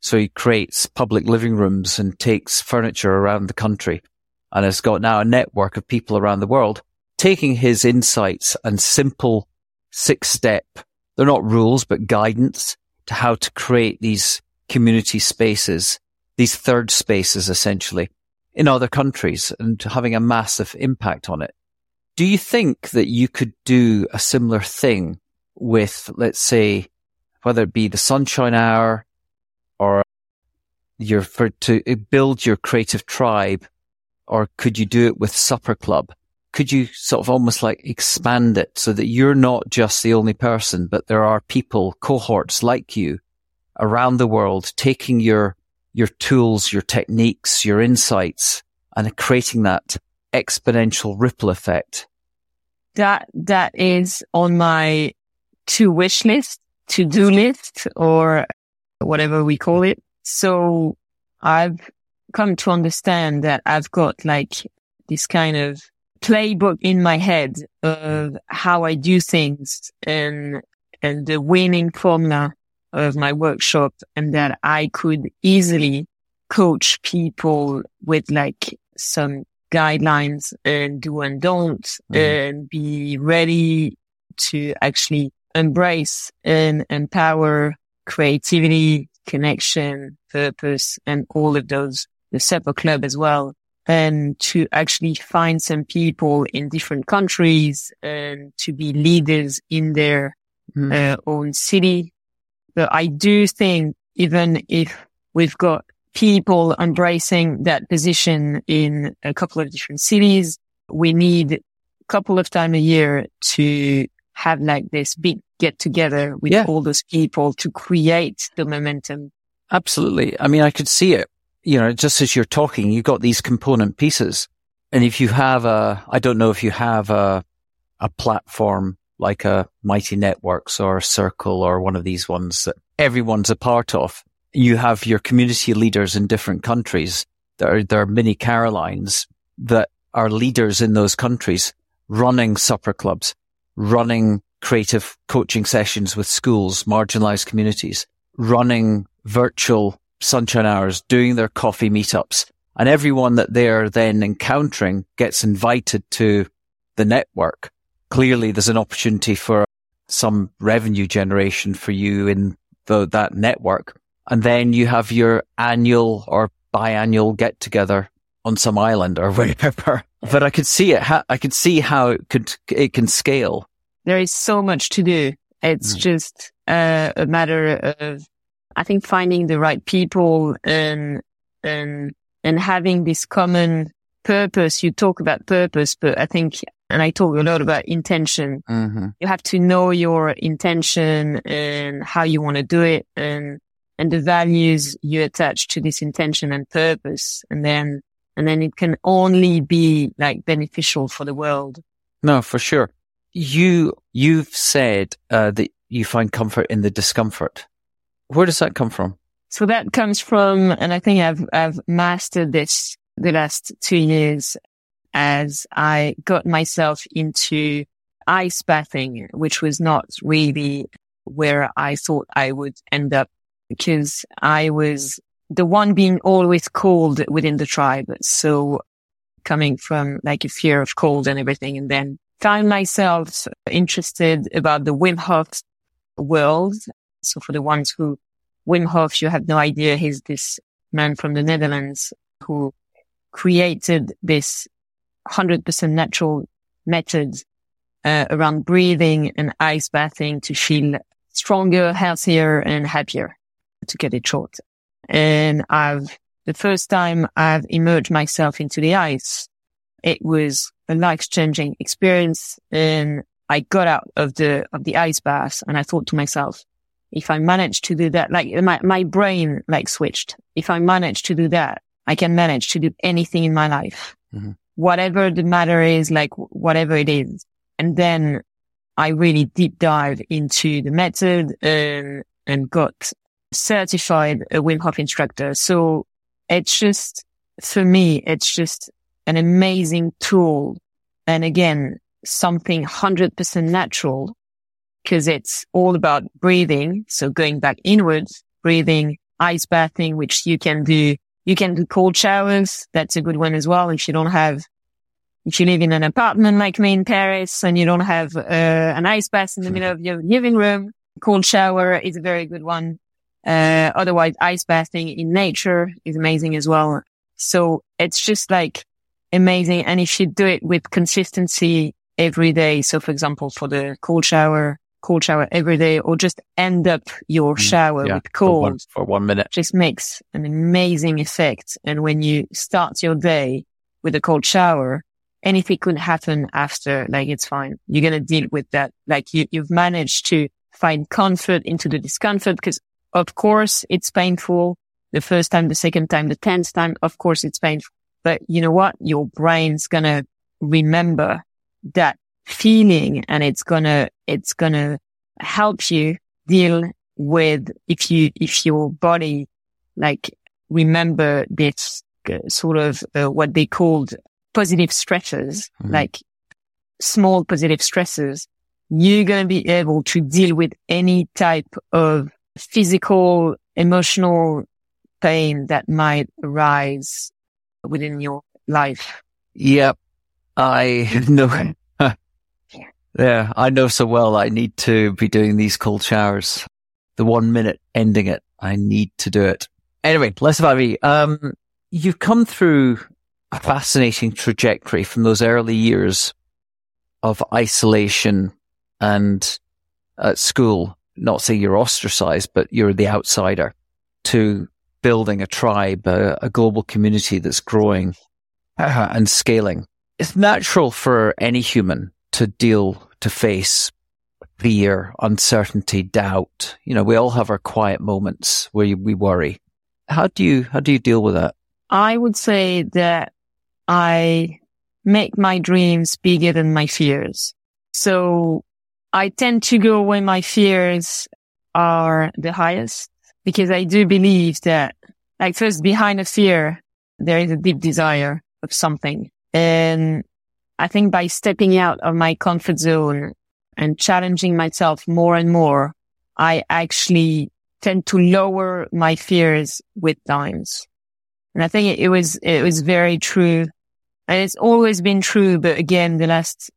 So he creates public living rooms and takes furniture around the country and has got now a network of people around the world taking his insights and simple six step, they're not rules, but guidance to how to create these community spaces, these third spaces essentially in other countries and having a massive impact on it. Do you think that you could do a similar thing with, let's say, whether it be the sunshine hour or your, for to build your creative tribe, or could you do it with supper club? Could you sort of almost like expand it so that you're not just the only person, but there are people, cohorts like you around the world taking your, your tools, your techniques, your insights and creating that exponential ripple effect. That, that is on my to wish list, to do list or whatever we call it. So I've come to understand that I've got like this kind of playbook in my head of how I do things and, and the winning formula of my workshop and that I could easily coach people with like some guidelines and do and don't mm-hmm. and be ready to actually embrace and empower creativity, connection, purpose, and all of those, the Supper Club as well and to actually find some people in different countries and to be leaders in their mm. uh, own city. But I do think even if we've got people embracing that position in a couple of different cities, we need a couple of time a year to have like this big get together with yeah. all those people to create the momentum. Absolutely. I mean, I could see it you know, just as you're talking, you've got these component pieces. And if you have a, I don't know if you have a, a platform like a Mighty Networks or a Circle or one of these ones that everyone's a part of. You have your community leaders in different countries. There are, there are mini Carolines that are leaders in those countries running supper clubs, running creative coaching sessions with schools, marginalized communities, running virtual sunshine hours doing their coffee meetups and everyone that they're then encountering gets invited to the network. Clearly there's an opportunity for some revenue generation for you in the, that network. And then you have your annual or biannual get together on some island or wherever. but I could see it. I could see how it could, it can scale. There is so much to do. It's mm. just uh, a matter of I think finding the right people and, and, and having this common purpose. You talk about purpose, but I think, and I talk a lot about intention. Mm-hmm. You have to know your intention and how you want to do it and, and the values you attach to this intention and purpose. And then, and then it can only be like beneficial for the world. No, for sure. You, you've said, uh, that you find comfort in the discomfort. Where does that come from? So that comes from, and I think I've, I've mastered this the last two years as I got myself into ice bathing, which was not really where I thought I would end up because I was the one being always cold within the tribe. So coming from like a fear of cold and everything and then found myself interested about the Wim Hof world so for the ones who Wim Hof, you have no idea. He's this man from the Netherlands who created this 100% natural methods uh, around breathing and ice bathing to feel stronger, healthier and happier to get it short. And I've, the first time I've emerged myself into the ice, it was a life changing experience. And I got out of the, of the ice bath and I thought to myself, if I manage to do that, like my, my brain like switched. If I manage to do that, I can manage to do anything in my life, mm-hmm. Whatever the matter is, like whatever it is. And then I really deep dive into the method and, and got certified a Wim Hof instructor. So it's just, for me, it's just an amazing tool. And again, something 100% natural because it's all about breathing. So going back inwards, breathing, ice bathing, which you can do. You can do cold showers. That's a good one as well. If you don't have, if you live in an apartment like me in Paris and you don't have uh, an ice bath in the middle of your living room, cold shower is a very good one. Uh, otherwise ice bathing in nature is amazing as well. So it's just like amazing. And if you do it with consistency every day. So for example, for the cold shower, cold shower every day or just end up your mm, shower yeah, with cold for one, for one minute just makes an amazing effect. And when you start your day with a cold shower, anything could happen after, like it's fine. You're going to deal with that. Like you, you've managed to find comfort into the discomfort because of course it's painful the first time, the second time, the tenth time. Of course it's painful, but you know what? Your brain's going to remember that feeling and it's gonna, it's gonna help you deal with if you, if your body like remember this uh, sort of uh, what they called positive stresses, mm-hmm. like small positive stresses, you're going to be able to deal with any type of physical, emotional pain that might arise within your life. Yep. I know yeah, I know so well I need to be doing these cold showers. The one minute ending it, I need to do it. Anyway, less about me. Um, you've come through a fascinating trajectory from those early years of isolation and at school, not saying you're ostracized, but you're the outsider to building a tribe, a, a global community that's growing uh, and scaling. It's natural for any human to deal, to face fear, uncertainty, doubt. You know, we all have our quiet moments where we worry. How do you, how do you deal with that? I would say that I make my dreams bigger than my fears. So I tend to go where my fears are the highest because I do believe that like first behind a fear, there is a deep desire of something. And I think by stepping out of my comfort zone and challenging myself more and more, I actually tend to lower my fears with times. And I think it was, it was very true. And it's always been true. But again, the last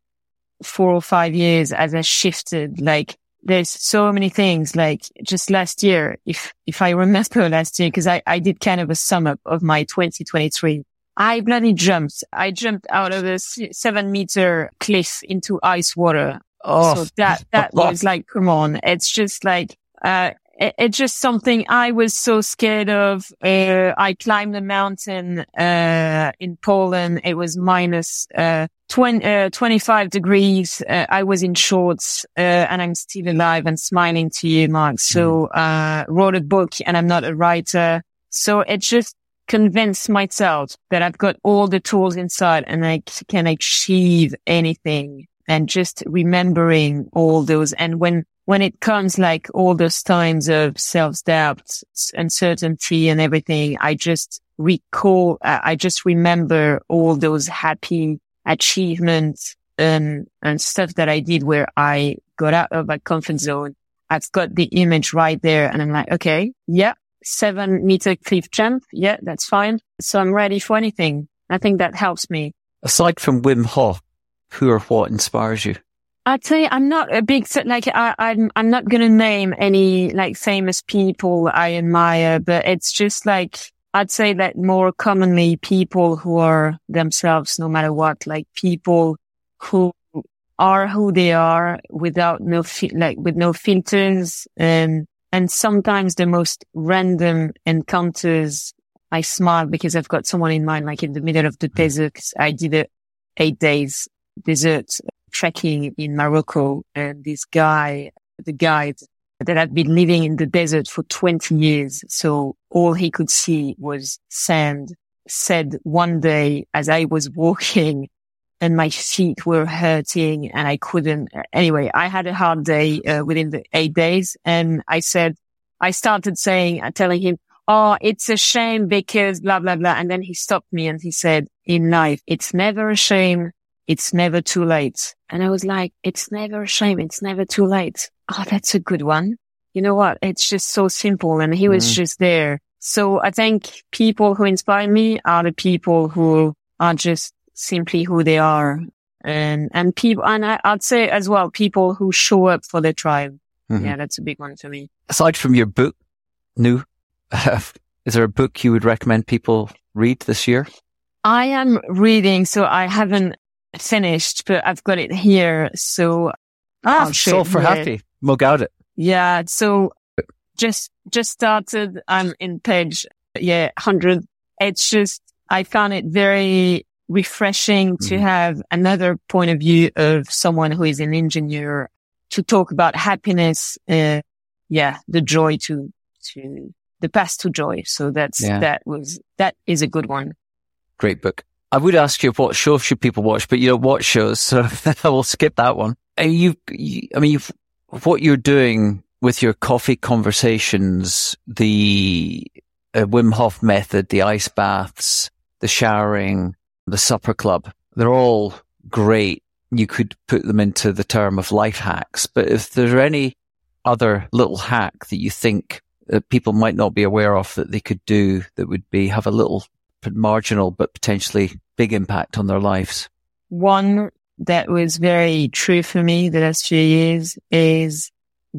four or five years as I shifted, like there's so many things like just last year, if, if I remember last year, cause I, I did kind of a sum up of my 2023 I bloody jumped. I jumped out of a seven meter cliff into ice water. Oh, so that, that was like, come on. It's just like, uh, it, it's just something I was so scared of. Uh, I climbed a mountain, uh, in Poland. It was minus, uh, 20, uh, 25 degrees. Uh, I was in shorts, uh, and I'm still alive and smiling to you, Mark. So, mm. uh, wrote a book and I'm not a writer. So it's just, convince myself that I've got all the tools inside and I can achieve anything and just remembering all those. And when, when it comes like all those times of self doubt, uncertainty and everything, I just recall, I just remember all those happy achievements and, and stuff that I did where I got out of my comfort zone. I've got the image right there and I'm like, okay, yeah, seven meter cliff jump. Yeah, that's fine. So I'm ready for anything. I think that helps me. Aside from Wim Hof, who or what inspires you? I'd say I'm not a big, like, I, I'm, I'm not going to name any like famous people I admire, but it's just like, I'd say that more commonly people who are themselves no matter what, like people who are who they are without no, fi- like with no filters and and sometimes the most random encounters, I smile because I've got someone in mind, like in the middle of the hmm. desert. I did a eight days desert trekking in Morocco and this guy, the guide that had been living in the desert for 20 years. So all he could see was sand said one day as I was walking and my feet were hurting and I couldn't. Anyway, I had a hard day uh, within the eight days and I said, I started saying, uh, telling him, oh, it's a shame because blah, blah, blah. And then he stopped me and he said, in life, it's never a shame. It's never too late. And I was like, it's never a shame. It's never too late. Oh, that's a good one. You know what? It's just so simple. And he was Mm. just there. So I think people who inspire me are the people who are just simply who they are. And, and people, and I, I'd say as well, people who show up for their tribe. Mhm. Yeah, that's a big one for me. Aside from your book, Nous, is there a book you would recommend people read this year? I am reading, so I haven't finished, but I've got it here. So I'm share Solve for Happy. Mug out it. Yeah. So just, just started. I'm in page, yeah, hundred. It's just, I found it very refreshing to Mhm. have another point of view of someone who is an engineer to talk about happiness. Uh, yeah, the joy to, to the path to joy. So that's, Yeah. that was, that is a good one. Great book. I would ask you what show should people watch, but you don't watch shows, so I will skip that one. Uh, You, you I mean, you've, what you're doing with your coffee conversations, the uh, Wim Hof method, the ice baths, the showering, the supper club, they're all great. You could put them into the term of life hacks, but if there's any other little hack that you think that people might not be aware of that they could do that would be have a little marginal but potentially big impact on their lives. One that was very true for me the last few years is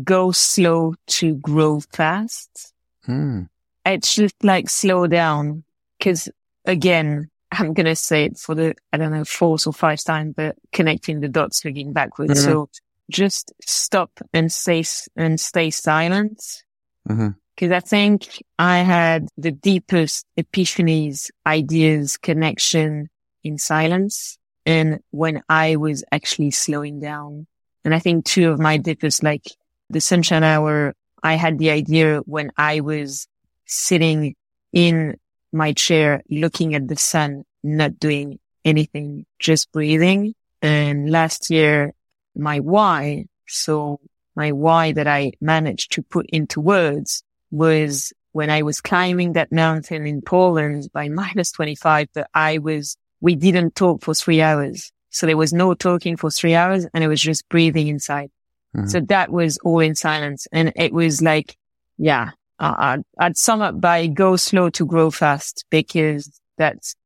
go slow to grow fast. Hmm. It's just like slow down. Cause again, I'm going to say it for the, I don't know, fourth or five time, but connecting the dots looking backwards. Mhm. So just stop and stay, and stay silent. Mhm. Cause I think I had the deepest epiphanies, ideas, connection in silence. And when I was actually slowing down, and I think two of my deepest, like the sunshine hour, I had the idea when I was sitting in my chair, looking at the sun, not doing anything, just breathing. And last year, my why, so my why that I managed to put into words was when I was climbing that mountain in Poland by minus 25, but I was, we didn't talk for three hours. So there was no talking for three hours and it was just breathing inside. Mhm. So that was all in silence. And it was like, yeah, uh, I'd, I'd sum up by go slow to grow fast because that's,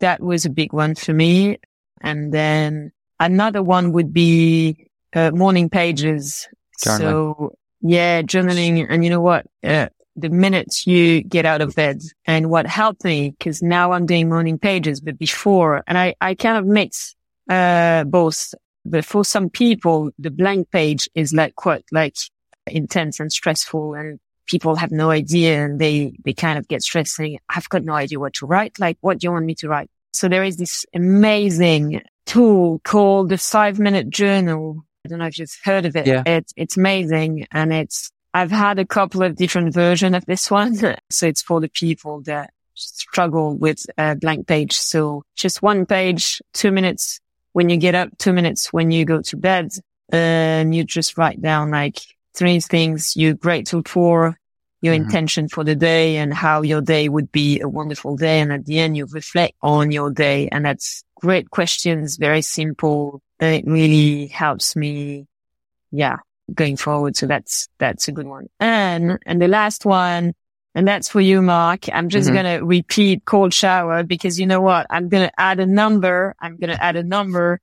that was a big one for me. And then another one would be uh, morning pages. Journaling. So yeah, journaling. And you know what? Uh, the minute you get out of bed and what helped me, because now I'm doing morning pages, but before, and I, I kind of mix, uh, both. But for some people, the blank page is like quite like intense and stressful and people have no idea and they, they kind of get stressed saying, I've got no idea what to write. Like, what do you want me to write? So there is this amazing tool called the five minute journal. I don't know if you've heard of it. Yeah. It's, it's amazing. And it's, I've had a couple of different versions of this one. So it's for the people that struggle with a blank page. So just one page, two minutes when you get up, two minutes when you go to bed, and you just write down like three things you're grateful for, your Mhm. intention for the day and how your day would be a wonderful day. And at the end, you reflect on your day. And that's great questions, very simple. And it really helps me. Yeah. Going forward. So that's, that's a good one. And, and the last one, and that's for you, Mark. I'm just Mhm. going to repeat cold shower because you know what? I'm going to add a number. I'm going to add a number.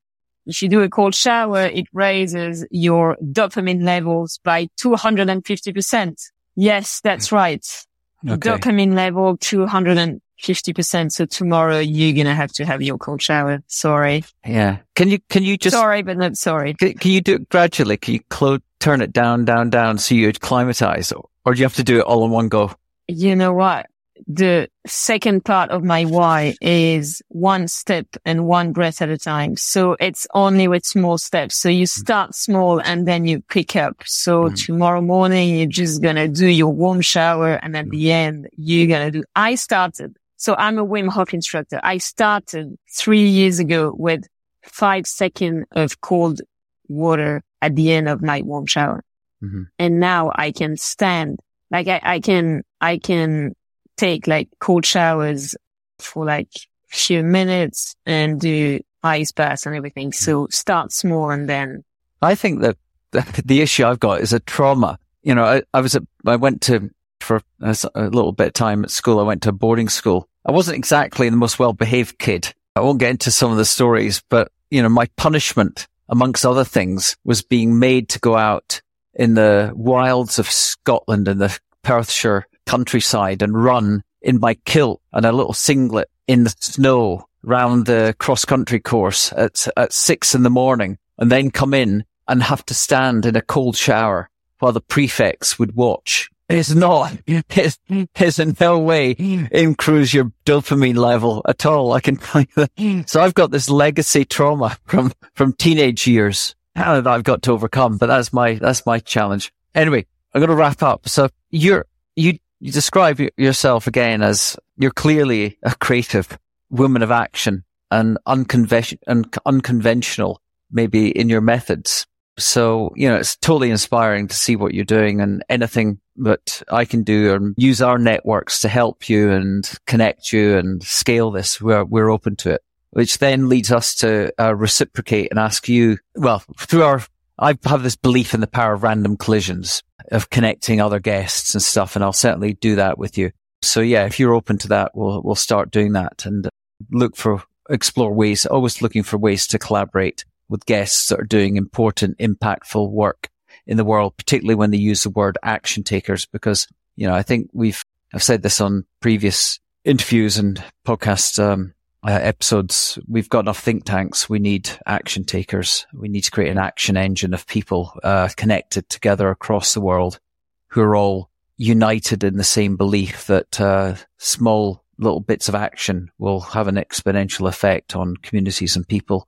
If you do a cold shower, it raises your dopamine levels by 250%. Yes, that's mm. right. Okay. Dopamine level 250%. So tomorrow you're going to have to have your cold shower. Sorry. Yeah. Can you, can you just, sorry, but not sorry. can, can you do it gradually? Can you turn it down, down, down so you acclimatize or do you have to do it all in one go? You know what? The second part of my why is one step and one breath at a time. So it's only with small steps. So you start small and then you pick up. So Mhm. tomorrow morning, you're just going to do your warm shower. And at the end, you're going to do, I started. So I'm a Wim Hof instructor. I started three years ago with five seconds of cold water at the end of my warm shower. Mhm. And now I can stand like I, I can, I can take like cold showers for like a few minutes and do ice baths and everything. Mm. So start small and then. I think that the, the issue I've got is a trauma. You know, I, I was, at, I went to, for a, a little bit of time at school, I went to boarding school. I wasn't exactly the most well behaved kid. I won't get into some of the stories, but you know, my punishment amongst other things was being made to go out in the wilds of Scotland and the Perthshire countryside and run in my kilt and a little singlet in the snow round the cross country course at, at six in the morning and then come in and have to stand in a cold shower while the prefects would watch. It's not, it's, it's in no way improves your dopamine level at all. I can tell you that. So I've got this legacy trauma from, from teenage years that I've got to overcome, but that's my, that's my challenge. Anyway, I'm going to wrap up. So you're, you, you describe yourself again as you're clearly a creative woman of action and unconventional, unconventional maybe in your methods. So, you know, it's totally inspiring to see what you're doing and anything that I can do and use our networks to help you and connect you and scale this. We're, we're open to it, which then leads us to uh, reciprocate and ask you, well, through our, I have this belief in the power of random collisions of connecting other guests and stuff. And I'll certainly do that with you. So yeah, if you're open to that, we'll, we'll start doing that and look for, explore ways, always looking for ways to collaborate with guests that are doing important, impactful work in the world, particularly when they use the word action takers, because, you know, I think we've, I've said this on previous interviews and podcast, um, uh, episodes. We've got enough think tanks. We need action takers. We need to create an action engine of people, uh, connected together across the world who are all united in the same belief that, uh, small little bits of action will have an exponential effect on communities and people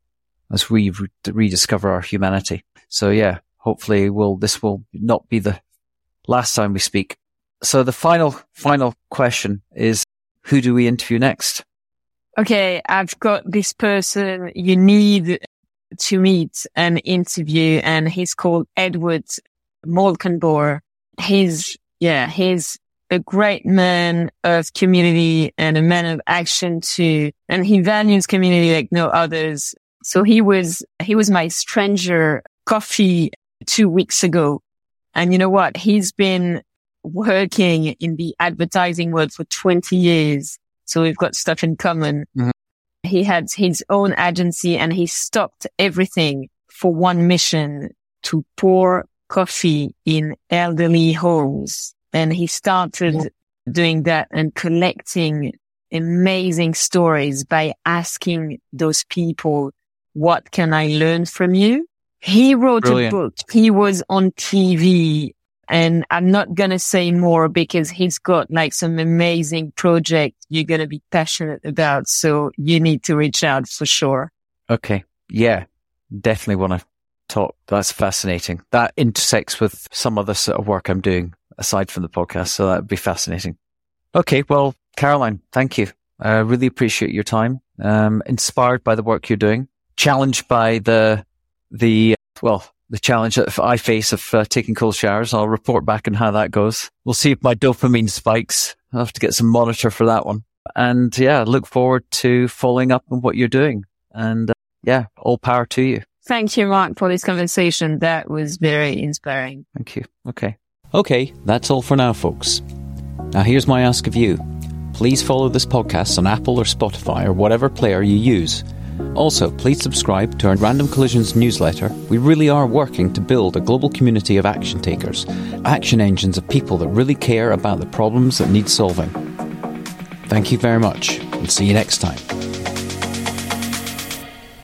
as we re- rediscover our humanity. So yeah, hopefully will, this will not be the last time we speak. So the final, final question is, who do we interview next? Okay. I've got this person you need to meet and interview and he's called Edward Molkenboer. He's, yeah, he's a great man of community and a man of action too. And he values community like no others. So he was, he was my stranger coffee two weeks ago. And you know what? He's been working in the advertising world for 20 years. So we've got stuff in common. Mm-hmm. He had his own agency and he stopped everything for one mission to pour coffee in elderly homes. And he started yeah. doing that and collecting amazing stories by asking those people what can I learn from you? He wrote Brilliant. a book. He was on TV and I'm not going to say more because he's got like some amazing project you're going to be passionate about. So you need to reach out for sure. Okay. Yeah. Definitely want to talk. That's fascinating. That intersects with some other sort of work I'm doing aside from the podcast. So that'd be fascinating. Okay. Well, Caroline, thank you. I really appreciate your time. Um, inspired by the work you're doing challenged by the, the, well, the challenge that I face of uh, taking cold showers. I'll report back on how that goes. We'll see if my dopamine spikes. I'll have to get some monitor for that one. And yeah, look forward to following up on what you're doing. And uh, yeah, all power to you. Thank you, Mark, for this conversation. That was very inspiring. Thank you. Okay. Okay, that's all for now, folks. Now, here's my ask of you. Please follow this podcast on Apple or Spotify or whatever player you use also, please subscribe to our Random Collisions newsletter. We really are working to build a global community of action takers, action engines of people that really care about the problems that need solving. Thank you very much, and see you next time.